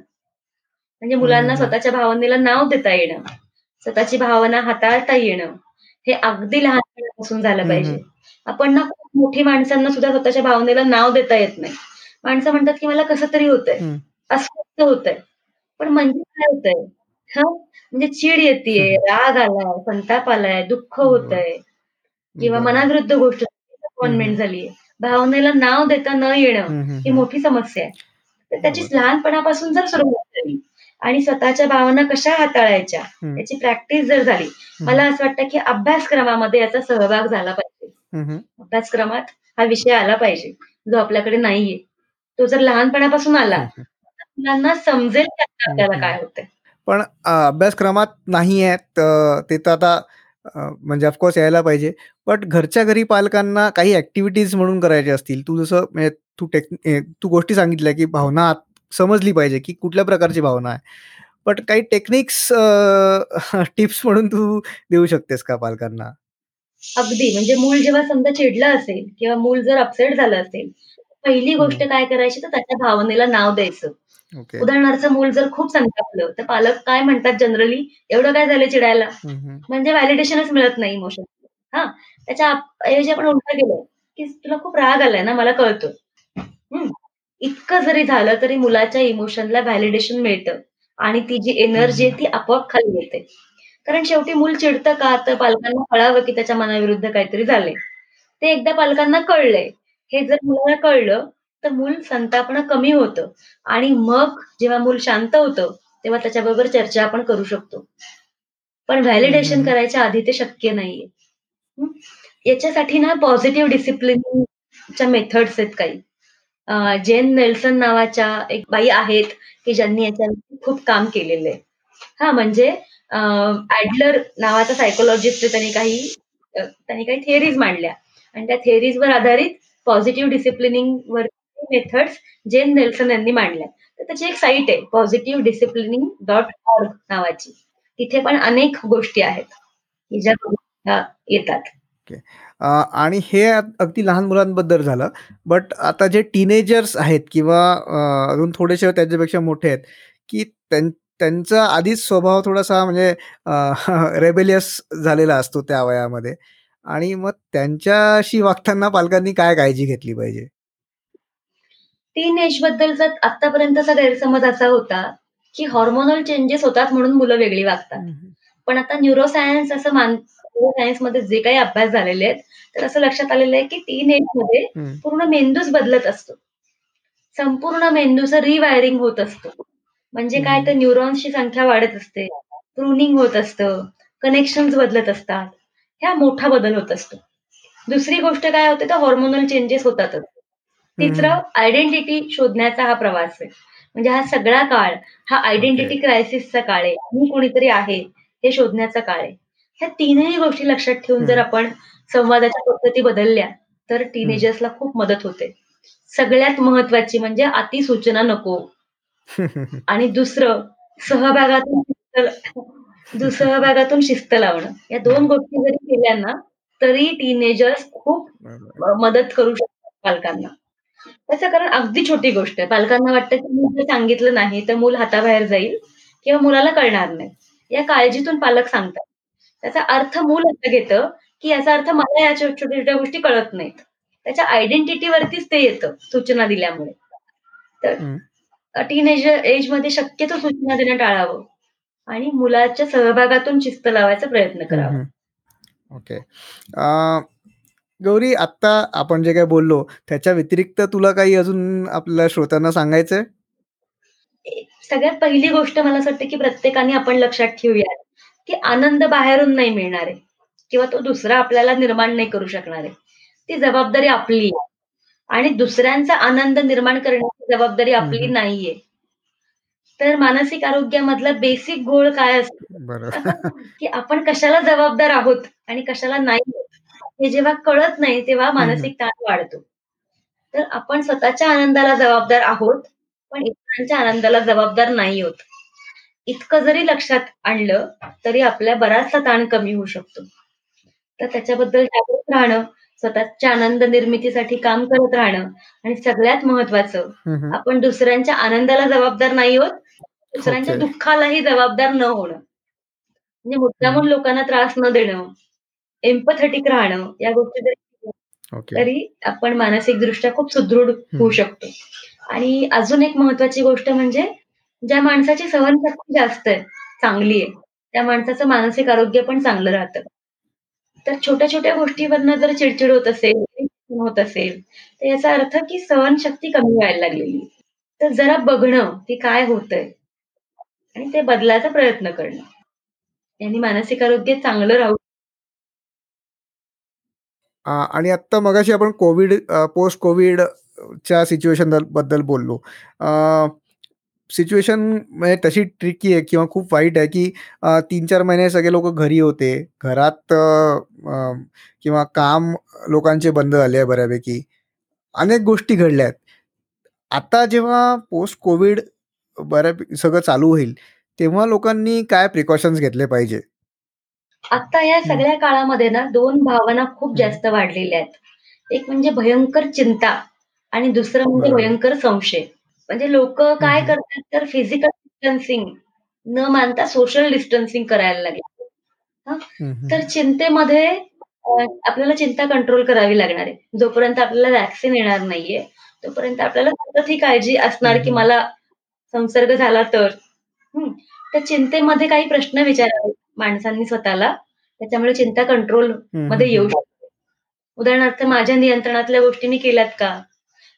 A: म्हणजे मुलांना. स्वतःच्या भावनेला नाव देता येणं. स्वतःची भावना हाताळता येणं. हे अगदी लहानपणापासून झालं पाहिजे. आपण ना खूप मोठी माणसांना सुद्धा स्वतःच्या भावनेला नाव देता येत नाही. माणसं म्हणतात की मला कसं तरी होतंय. अस्वस्थ होतंय. पण म्हणजे काय होतंय? हा? म्हणजे चीड येतेय राग आलाय संताप आलाय दुःख होतंय. किंवा
B: बरोबर.
A: मनाविरुद्ध गोष्ट डिसअपॉइंटमेंट झालीये. भावनेला नाव देता न येणं ही मोठी समस्या आहे. तर त्याची. लहानपणापासून जर सुरुवात झाली आणि स्वतःच्या भावना कशा हाताळायच्या. याची प्रॅक्टिस जर झाली मला असं वाटतं की अभ्यासक्रमामध्ये याचा सहभाग झाला पाहिजे. अभ्यासक्रमात हा विषय आला पाहिजे जो आपल्याकडे नाहीये तो जर लहानपणापासून आला. मुलांना समजेल आपल्याला. काय होतंय
B: पण अभ्यासक्रमात नाही आहेत ते तर आता म्हणजे ऑफकोर्स यायला पाहिजे बट घरच्या घरी पालकांना काही ऍक्टिव्हिटीज म्हणून करायचे असतील तू जसं म्हणजे तू टेक तू गोष्टी सांगितल्या की भावना आत- समजली पाहिजे की कुठल्या प्रकारची भावना आहे. बट काही टेक्निक्स टिप्स [LAUGHS] म्हणून तू देऊ शकतेस का पालकांना?
A: अगदी. म्हणजे मूल जेव्हा समजा चिडलं असेल किंवा मूल जर अपसेट झालं असेल पहिली गोष्ट. काय करायची तर त्याच्या भावनेला नाव द्यायचं.
B: ओके
A: उदाहरणार्थ मूल जर खूप संतापलं तर पालक काय म्हणतात जनरली एवढं काय झालं चिडायला. म्हणजे व्हॅलिडेशनच मिळत नाही इमोशन हा? त्याच्या ऐवजी आपण उलट गेलो की तुला खूप राग आलाय ना मला कळतो. इतकं जरी झालं तरी मुलाच्या इमोशनला व्हॅलिडेशन मिळतं. आणि ती जी एनर्जी आहे ती आपोआप खाली येते. कारण शेवटी मूल चिडतं का? तर पालकांना कळावं की त्याच्या मनाविरुद्ध काहीतरी झालंय. ते एकदा पालकांना कळलंय. हे जर मुलाला कळलं तर मूल संतापणं कमी होतं. आणि मग जेव्हा मूल शांत होतं तेव्हा त्याच्याबरोबर चर्चा आपण करू शकतो. पण व्हॅलिडेशन. करायच्या आधी ते शक्य नाहीये. हं? याच्यासाठी ना पॉझिटिव्ह डिसिप्लिनच्या मेथड्स आहेत काही. जेन नेल्सन नावाच्या एक बाई आहेत की ज्यांनी याच्या खूप काम केलेलं आहे. हा म्हणजे ऍडलर नावाचा सायकोलॉजिस्ट त्यांनी काही त्यांनी काही थिअरीज मांडल्या. आणि त्या थिअरीजवर आधारित पॉझिटिव्ह डिसिप्लिनिंग वर मेथड्स जेन नेल्सन यांनी मांडल्या. तर त्याची एक साईट आहे पॉझिटिव्ह डिसिप्लिनिंग डॉट ऑर्ग नावाची. तिथे पण अनेक गोष्टी आहेत की ज्या येतात.
B: अ, आणि हे अगदी लहान मुलांबद्दल झालं. बट आता जे टीनेजर्स आहेत किंवा अ, अजून थोडेसे त्याच्यापेक्षा मोठे आहेत की त्यां- त्यांचा आधीच स्वभाव थोडासा म्हणजे रेबेलियस [LAUGHS] झालेला असतो त्या वयामध्ये. आणि मग त्यांच्याशी वागताना पालकांनी काय काळजी घेतली पाहिजे?
A: टीन एज बद्दलचा आतापर्यंतचा गैरसमज असा होता की हॉर्मोनल चेंजेस होतात म्हणून मुलं वेगळी वागतात. पण आता न्यूरोसायन्स असं मान न्यूरोसायन्समध्ये जे काही अभ्यास झालेले आहेत तर असं लक्षात आलेलं आहे की टीन
B: एजमध्ये.
A: पूर्ण मेंदूच बदलत असतो. संपूर्ण मेंदूचं रिवायरिंग होत असतं. म्हणजे काय तर न्यूरॉन्सची संख्या वाढत असते प्रुनिंग होत असतं कनेक्शन बदलत असतात. ह्या मोठा बदल होत असतो. दुसरी गोष्ट काय होते तर हॉर्मोनल चेंजेस होतातच. तिसरं आयडेंटिटी शोधण्याचा हा प्रवास आहे. म्हणजे हा सगळा काळ हा आयडेंटिटी क्रायसिसचा काळ आहे. मी कोणीतरी आहे हे शोधण्याचा काळ आहे. ह्या तीनही गोष्टी लक्षात ठेवून जर आपण संवादाच्या पद्धती बदलल्या तर टीनेजर्सला खूप मदत होते सगळ्यात महत्वाची म्हणजे अतिसूचना नको [LAUGHS] आणि दुसरं सहभागातून सहभागातून शिस्त लावणं या दोन गोष्टी जरी केल्या ना तरी टीनेजर्स खूप मदत करू शकतात पालकांना. त्याचं कारण अगदी छोटी गोष्ट आहे. पालकांना वाटतं की मी जर सांगितलं नाही तर मूल हाताबाहेर जाईल किंवा मुलाला कळणार नाही. या काळजीतून पालक सांगतात. त्याचा अर्थ मूल असं घेतं, की याचा अर्थ मला या छो छोट्या-छोट्या गोष्टी कळत नाहीत. त्याच्या आयडेंटिटीवरतीच ते येतं सूचना दिल्यामुळे. तर. अ, टीनेजर एजमध्ये शक्यतो सूचना देणं टाळावं आणि मुलाच्या सहभागातून शिस्त लावायचा प्रयत्न करावा.
B: ओके. गौरी आत्ता आपण जे काही बोललो त्याच्या व्यतिरिक्त तुला काही अजून आपल्या श्रोत्यांना सांगायचंय?
A: सगळ्यात पहिली गोष्ट मला असं वाटतं, की प्रत्येकाने आपण लक्षात ठेवूयात, की आनंद बाहेरून नाही मिळणार आहे किंवा तो दुसरा आपल्याला निर्माण नाही करू शकणार आहे. ती जबाबदारी आपली आहे आणि दुसऱ्यांचा आनंद निर्माण करण्याची जबाबदारी आपली. नाहीये. तर मानसिक आरोग्यामधला बेसिक गोळ काय असतो. [LAUGHS] की आपण कशाला जबाबदार आहोत आणि कशाला नाही हे जेव्हा कळत नाही तेव्हा. मानसिक ताण वाढतो. तर आपण स्वतःच्या आनंदाला जबाबदार आहोत, पण इतरांच्या आनंदाला जबाबदार नाही आहोत. इतकं जरी लक्षात आणलं, तरी आपला बराचसा ताण कमी होऊ शकतो. तर त्याच्याबद्दल जागरूक राहणं, स्वतःच्या आनंद निर्मितीसाठी काम करत राहणं आणि सगळ्यात महत्त्वाचं
B: हं, हं.
A: आपण दुसऱ्यांच्या आनंदाला जबाबदार नाही आहोत, दुसऱ्यांच्या
B: ओके.
A: दुःखालाही जबाबदार न होणं. म्हणजे मुद्दामून
B: हं.
A: लोकांना त्रास न देणं, एम्पॅथेटिक राहणं, या गोष्टी जरी केल्या,
B: ओके.
A: तरी आपण मानसिकदृष्ट्या खूप सुदृढ होऊ
B: हं.
A: शकतो. आणि अजून एक महत्त्वाची गोष्ट म्हणजे ज्या माणसाची सहनशक्ती जास्त आहे, चांगली आहे, त्या माणसाचं मानसिक आरोग्य पण चांगलं राहतं. तर छोट्या-छोट्या गोष्टीवरनं जर चिड-चिड होत असेल, होत असेल, तर याचा अर्थ की सहनशक्ती कमी व्हायला लागलेली आहे. तर जरा बघणं, की काय होतंय आणि ते बदलायचा प्रयत्न करणं. याने मानसिक आरोग्य चांगलं राहू
B: अ, आणि आत्ता मगाशी आपण कोविड अ, पोस्ट कोविडच्या सिच्युएशनबद्दल बोललो. अ, सिच्युएशन म्हणजे तशी ट्रिकी आहे किंवा खूप वाईट आहे, की अ, 3-4 महिने सगळे लोकं घरी होते. घरात अ, किंवा काम लोकांचे बंद झाले आहे बऱ्यापैकी. अनेक गोष्टी घडल्या आहेत. आता जेव्हा पोस्ट कोविड बऱ्यापैकी सगळं चालू होईल, तेव्हा लोकांनी काय प्रिकॉशन्स घेतले पाहिजे?
A: आता या
B: हं.
A: सगळ्या काळामध्ये ना 2 भावना खूप
B: हं.
A: जास्त वाढलेल्या आहेत. एक म्हणजे भयंकर चिंता आणि दुसरं म्हणजे
B: बरोबर.
A: भयंकर संशय. म्हणजे लोकं
B: हं,
A: काय
B: हं.
A: करतात तर फिजिकल डिस्टन्सिंग न मानता सोशल डिस्टन्सिंग करायला लागले. हां,
B: हं, हं.
A: तर चिंतेमध्ये अ, आपल्याला चिंता कंट्रोल करावी लागणार आहे. जोपर्यंत आपल्याला व्हॅक्सिन येणार नाहीये, तोपर्यंत आपल्याला सतत ही काळजी असणार, की
B: हं.
A: मला संसर्ग झाला तर. हं, त्या चिंतेमध्ये काही प्रश्न विचारावे माणसांनी स्वतःला. त्याच्यामुळे चिंता
B: हं,
A: कंट्रोलमध्ये
B: हं,
A: येऊ
B: हं.
A: शकते. उदाहरणार्थ माझ्या नियंत्रणातल्या गोष्टी मी केल्यात का?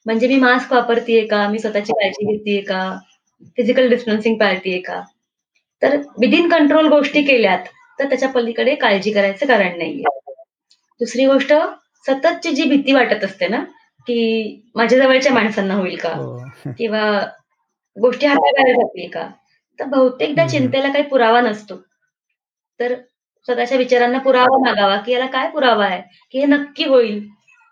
A: म्हणजे मी मास्क वापरतीये का? मी स्वतःची काळजी घेतीये का? फिजिकल डिस्टन्सिंग पाळतीये का? तर विथिन कंट्रोल गोष्टी केल्यात, तर त्याच्या पलीकडे काळजी करायचं कारण नाहीये. दुसरी गोष्ट सततची जी भीती वाटत असते ना, की माझ्या जवळच्या माणसांना होईल का?
B: हो.
A: किंवा गोष्टी हाताबाहेर जातील का? तर बहुतेकदा. चिंतेला काही पुरावा नसतो. तर स्वतःच्या विचारांना पुरावा मागावा, की याला काय पुरावा आहे, की हे नक्की होईल?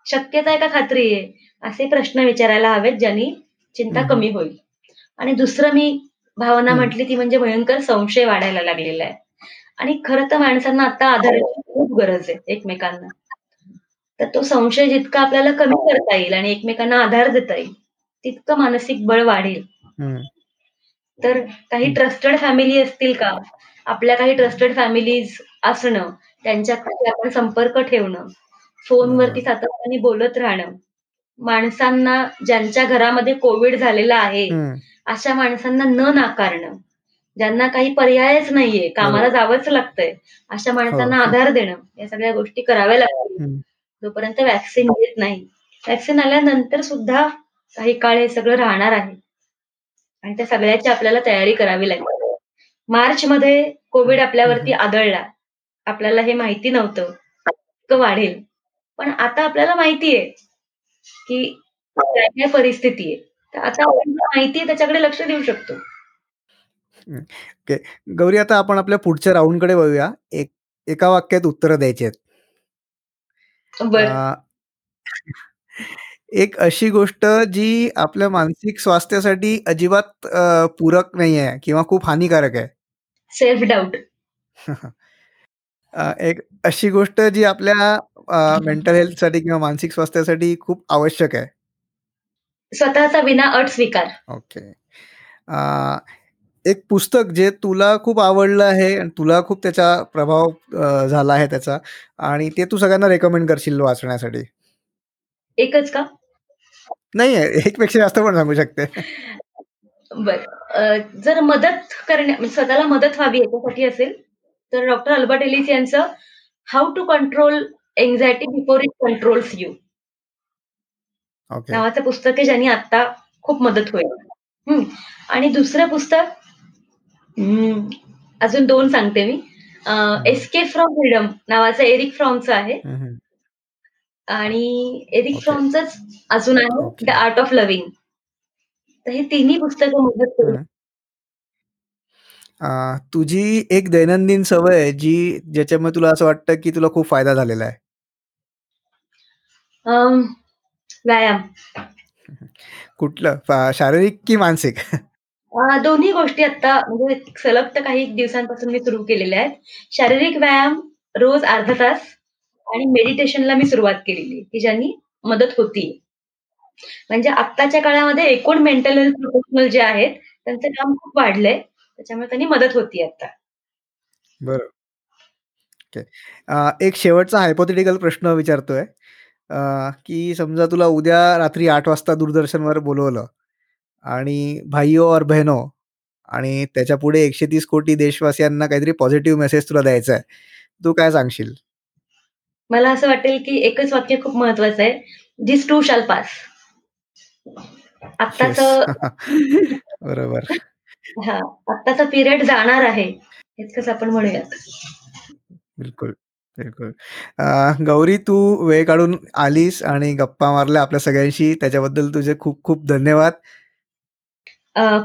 A: शक्यता आहे का खात्री आहे? असे प्रश्न विचारायला हवेत, ज्यानी चिंता. कमी होईल. आणि दुसरं मी भावना. म्हटली ती म्हणजे भयंकर संशय वाढायला लागलेला आहे. आणि खरं तर माणसांना आता आधाराची खूप गरज आहे एकमेकांना. तर तो संशय जितका आपल्याला कमी करता येईल आणि एकमेकांना आधार देता येईल, तितकं मानसिक बळ वाढेल. तर काही. ट्रस्टेड फॅमिली असतील का? आपल्या काही ट्रस्टेड फॅमिलीज असणं, त्यांच्याकडे आपण संपर्क ठेवणं, फोनवरती. सातत्याने बोलत राहणं. माणसांना ज्यांच्या घरामध्ये कोव्हिड झालेला आहे,
B: हं.
A: अशा माणसांना न नाकारणं. ज्यांना काही पर्यायच नाहीये, कामाला. जावंच लागतंय, अशा
B: हो.
A: माणसांना आधार देणं, या सगळ्या गोष्टी कराव्या लागतील.
B: हं.
A: जोपर्यंत व्हॅक्सिन येत नाही. व्हॅक्सिन आल्यानंतर सुद्धा काही काळ हे सगळं राहणार आहे. आणि त्या सगळ्याची आपल्याला तयारी करावी लागेल. मार्चमध्ये कोव्हिड
B: हं,
A: आपल्यावरती
B: हं.
A: आदळला. आपल्याला हे माहिती नव्हतं. इतकं वाढेल. पण आता आपल्याला माहिती आहे, की काय-काय परिस्थिती आहे. तर आता जे माहिती आहे त्याच्याकडे लक्ष देऊ शकतो.
B: हं. ओके. गौरी आता आपण आपल्या पुढच्या राउंडकडे वळूया. एक एका वाक्यात उत्तरं द्यायची आहेत. एक अशी गोष्ट जी आपल्या मानसिक स्वास्थ्यासाठी अजिबात पूरक नाहीये किंवा खूप हानिकारक आहे.
A: Self doubt. [LAUGHS]
B: अ, एक अशी गोष्ट जी आपल्या मेंटल हेल्थसाठी किंवा मानसिक स्वास्थ्यासाठी खूप आवश्यक आहे.
A: स्वतःचा विना अट स्वीकार.
B: ओके. एक पुस्तक जे तुला खूप आवडलं आहे आणि तुला खूप त्याचा प्रभाव अ, झाला आहे त्याचा आणि ते तू सगळ्यांना रेकमेंड करशील वाचण्यासाठी.
A: एकच का?
B: नाही एकपेक्षा जास्त पण सांगू शकते.
A: बर. अ, जर मदत करण्या म्हणजे स्वतःला मदत व्हावी याच्यासाठी असेल तर डॉक्टर अल्बर्ट एलिस यांचं how to control anxiety before it controls you नावाचं पुस्तक आहे ज्यांनी आता खूप मदत होईल. आणि दुसरं पुस्तक अजून दोन सांगते मी एस्केप फ्रॉम फ्रीडम नावाचं एरिक फ्रॉमचं आहे. आणि एरिक. फ्रॉमचंच अजून आहे. द आर्ट ऑफ लव्हिंग तर हे तिन्ही पुस्तकं मदत.
B: अ, तुझी एक दैनंदिन सवय आहे जी ज्याच्यामुळे तुला असं वाटतं की तुला खूप फायदा झालेला आहे?
A: व्यायाम.
B: कुठलं? फा- शारीरिक की मानसिक?
A: अ, दोन्ही गोष्टी आता म्हणजे सलग तर काही दिवसांपासून मी सुरू केलेल्या आहेत. शारीरिक व्यायाम रोज अर्धा तास आणि मेडिटेशनला मी सुरुवात केलेली आहे, की ज्यांनी मदत होती. म्हणजे आत्ताच्या काळामध्ये एकूण मेंटल हेल्थ प्रोफेशनल जे आहेत त्यांचं काम खूप वाढलंय. त्याच्यामुळे त्यांनी मदत होती आता.
B: बरं. ओके. अ, एक शेवटचा हायपोथेटिकल प्रश्न विचारतोय. की समजा तुला उद्या रात्री आठ वाजता दूरदर्शनवर बोलवलं आणि भाईओ और बहनो आणि त्याच्या पुढे एकशे तीस कोटी देशवासियांना काहीतरी पॉझिटिव्ह मेसेज तुला द्यायचा आहे तू काय सांगशील?
A: मला असं वाटेल की एकच वाक्य खूप महत्वाचं आहे दिस टू शाल पास आत्ताच.
B: बरोबर.
A: हा आत्ताचा पिरियड जाणार आहे. इतकंच आपण म्हणूयात.
B: बिलकुल बिलकुल. गौरी तू वेळ काढून आलीस आणि गप्पा मारल्या आपल्या सगळ्यांशी. त्याच्याबद्दल तुझे खूप खूप धन्यवाद.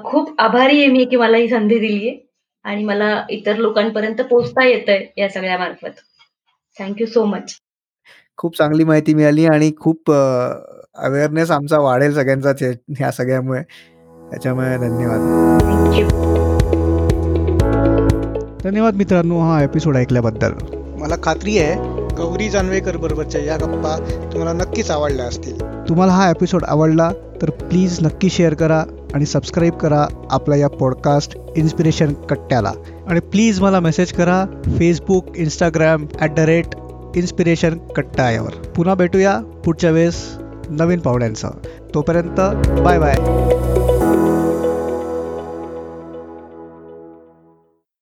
A: खूप आभारी आहे मी की मला ही संधी दिली आहे आणि मला इतर लोकांपर्यंत पोहोचता येतंय या सगळ्या मार्फत थँक्यू सो मच
B: खूप चांगली माहिती मिळाली आणि खूप अवेअरनेस आमचा वाढेल सगळ्यांचाच या- ह्या सगळ्यामुळे. त्याच्यामुळे धन्यवाद. धन्यवाद मित्रांनो हा एपिसोड ऐकल्याबद्दल.
D: मला खात्री आहे गौरी जानवेकर बरोबरच्या या गप्पा तुम्हाला नक्कीच आवडल्या असतील.
B: तुम्हाला हा एपिसोड आवडला तर प्लीज नक्की शेअर करा आणि सबस्क्राईब करा आपल्या या पॉडकास्ट इन्स्पिरेशन कट्ट्याला. आणि प्लीज मला मेसेज करा Facebook Instagram at the rate inspiration Katta यावर पुन्हा भेटूया पुढच्या वेळेस नवीन पाहुण्यांसह. तोपर्यंत बाय बाय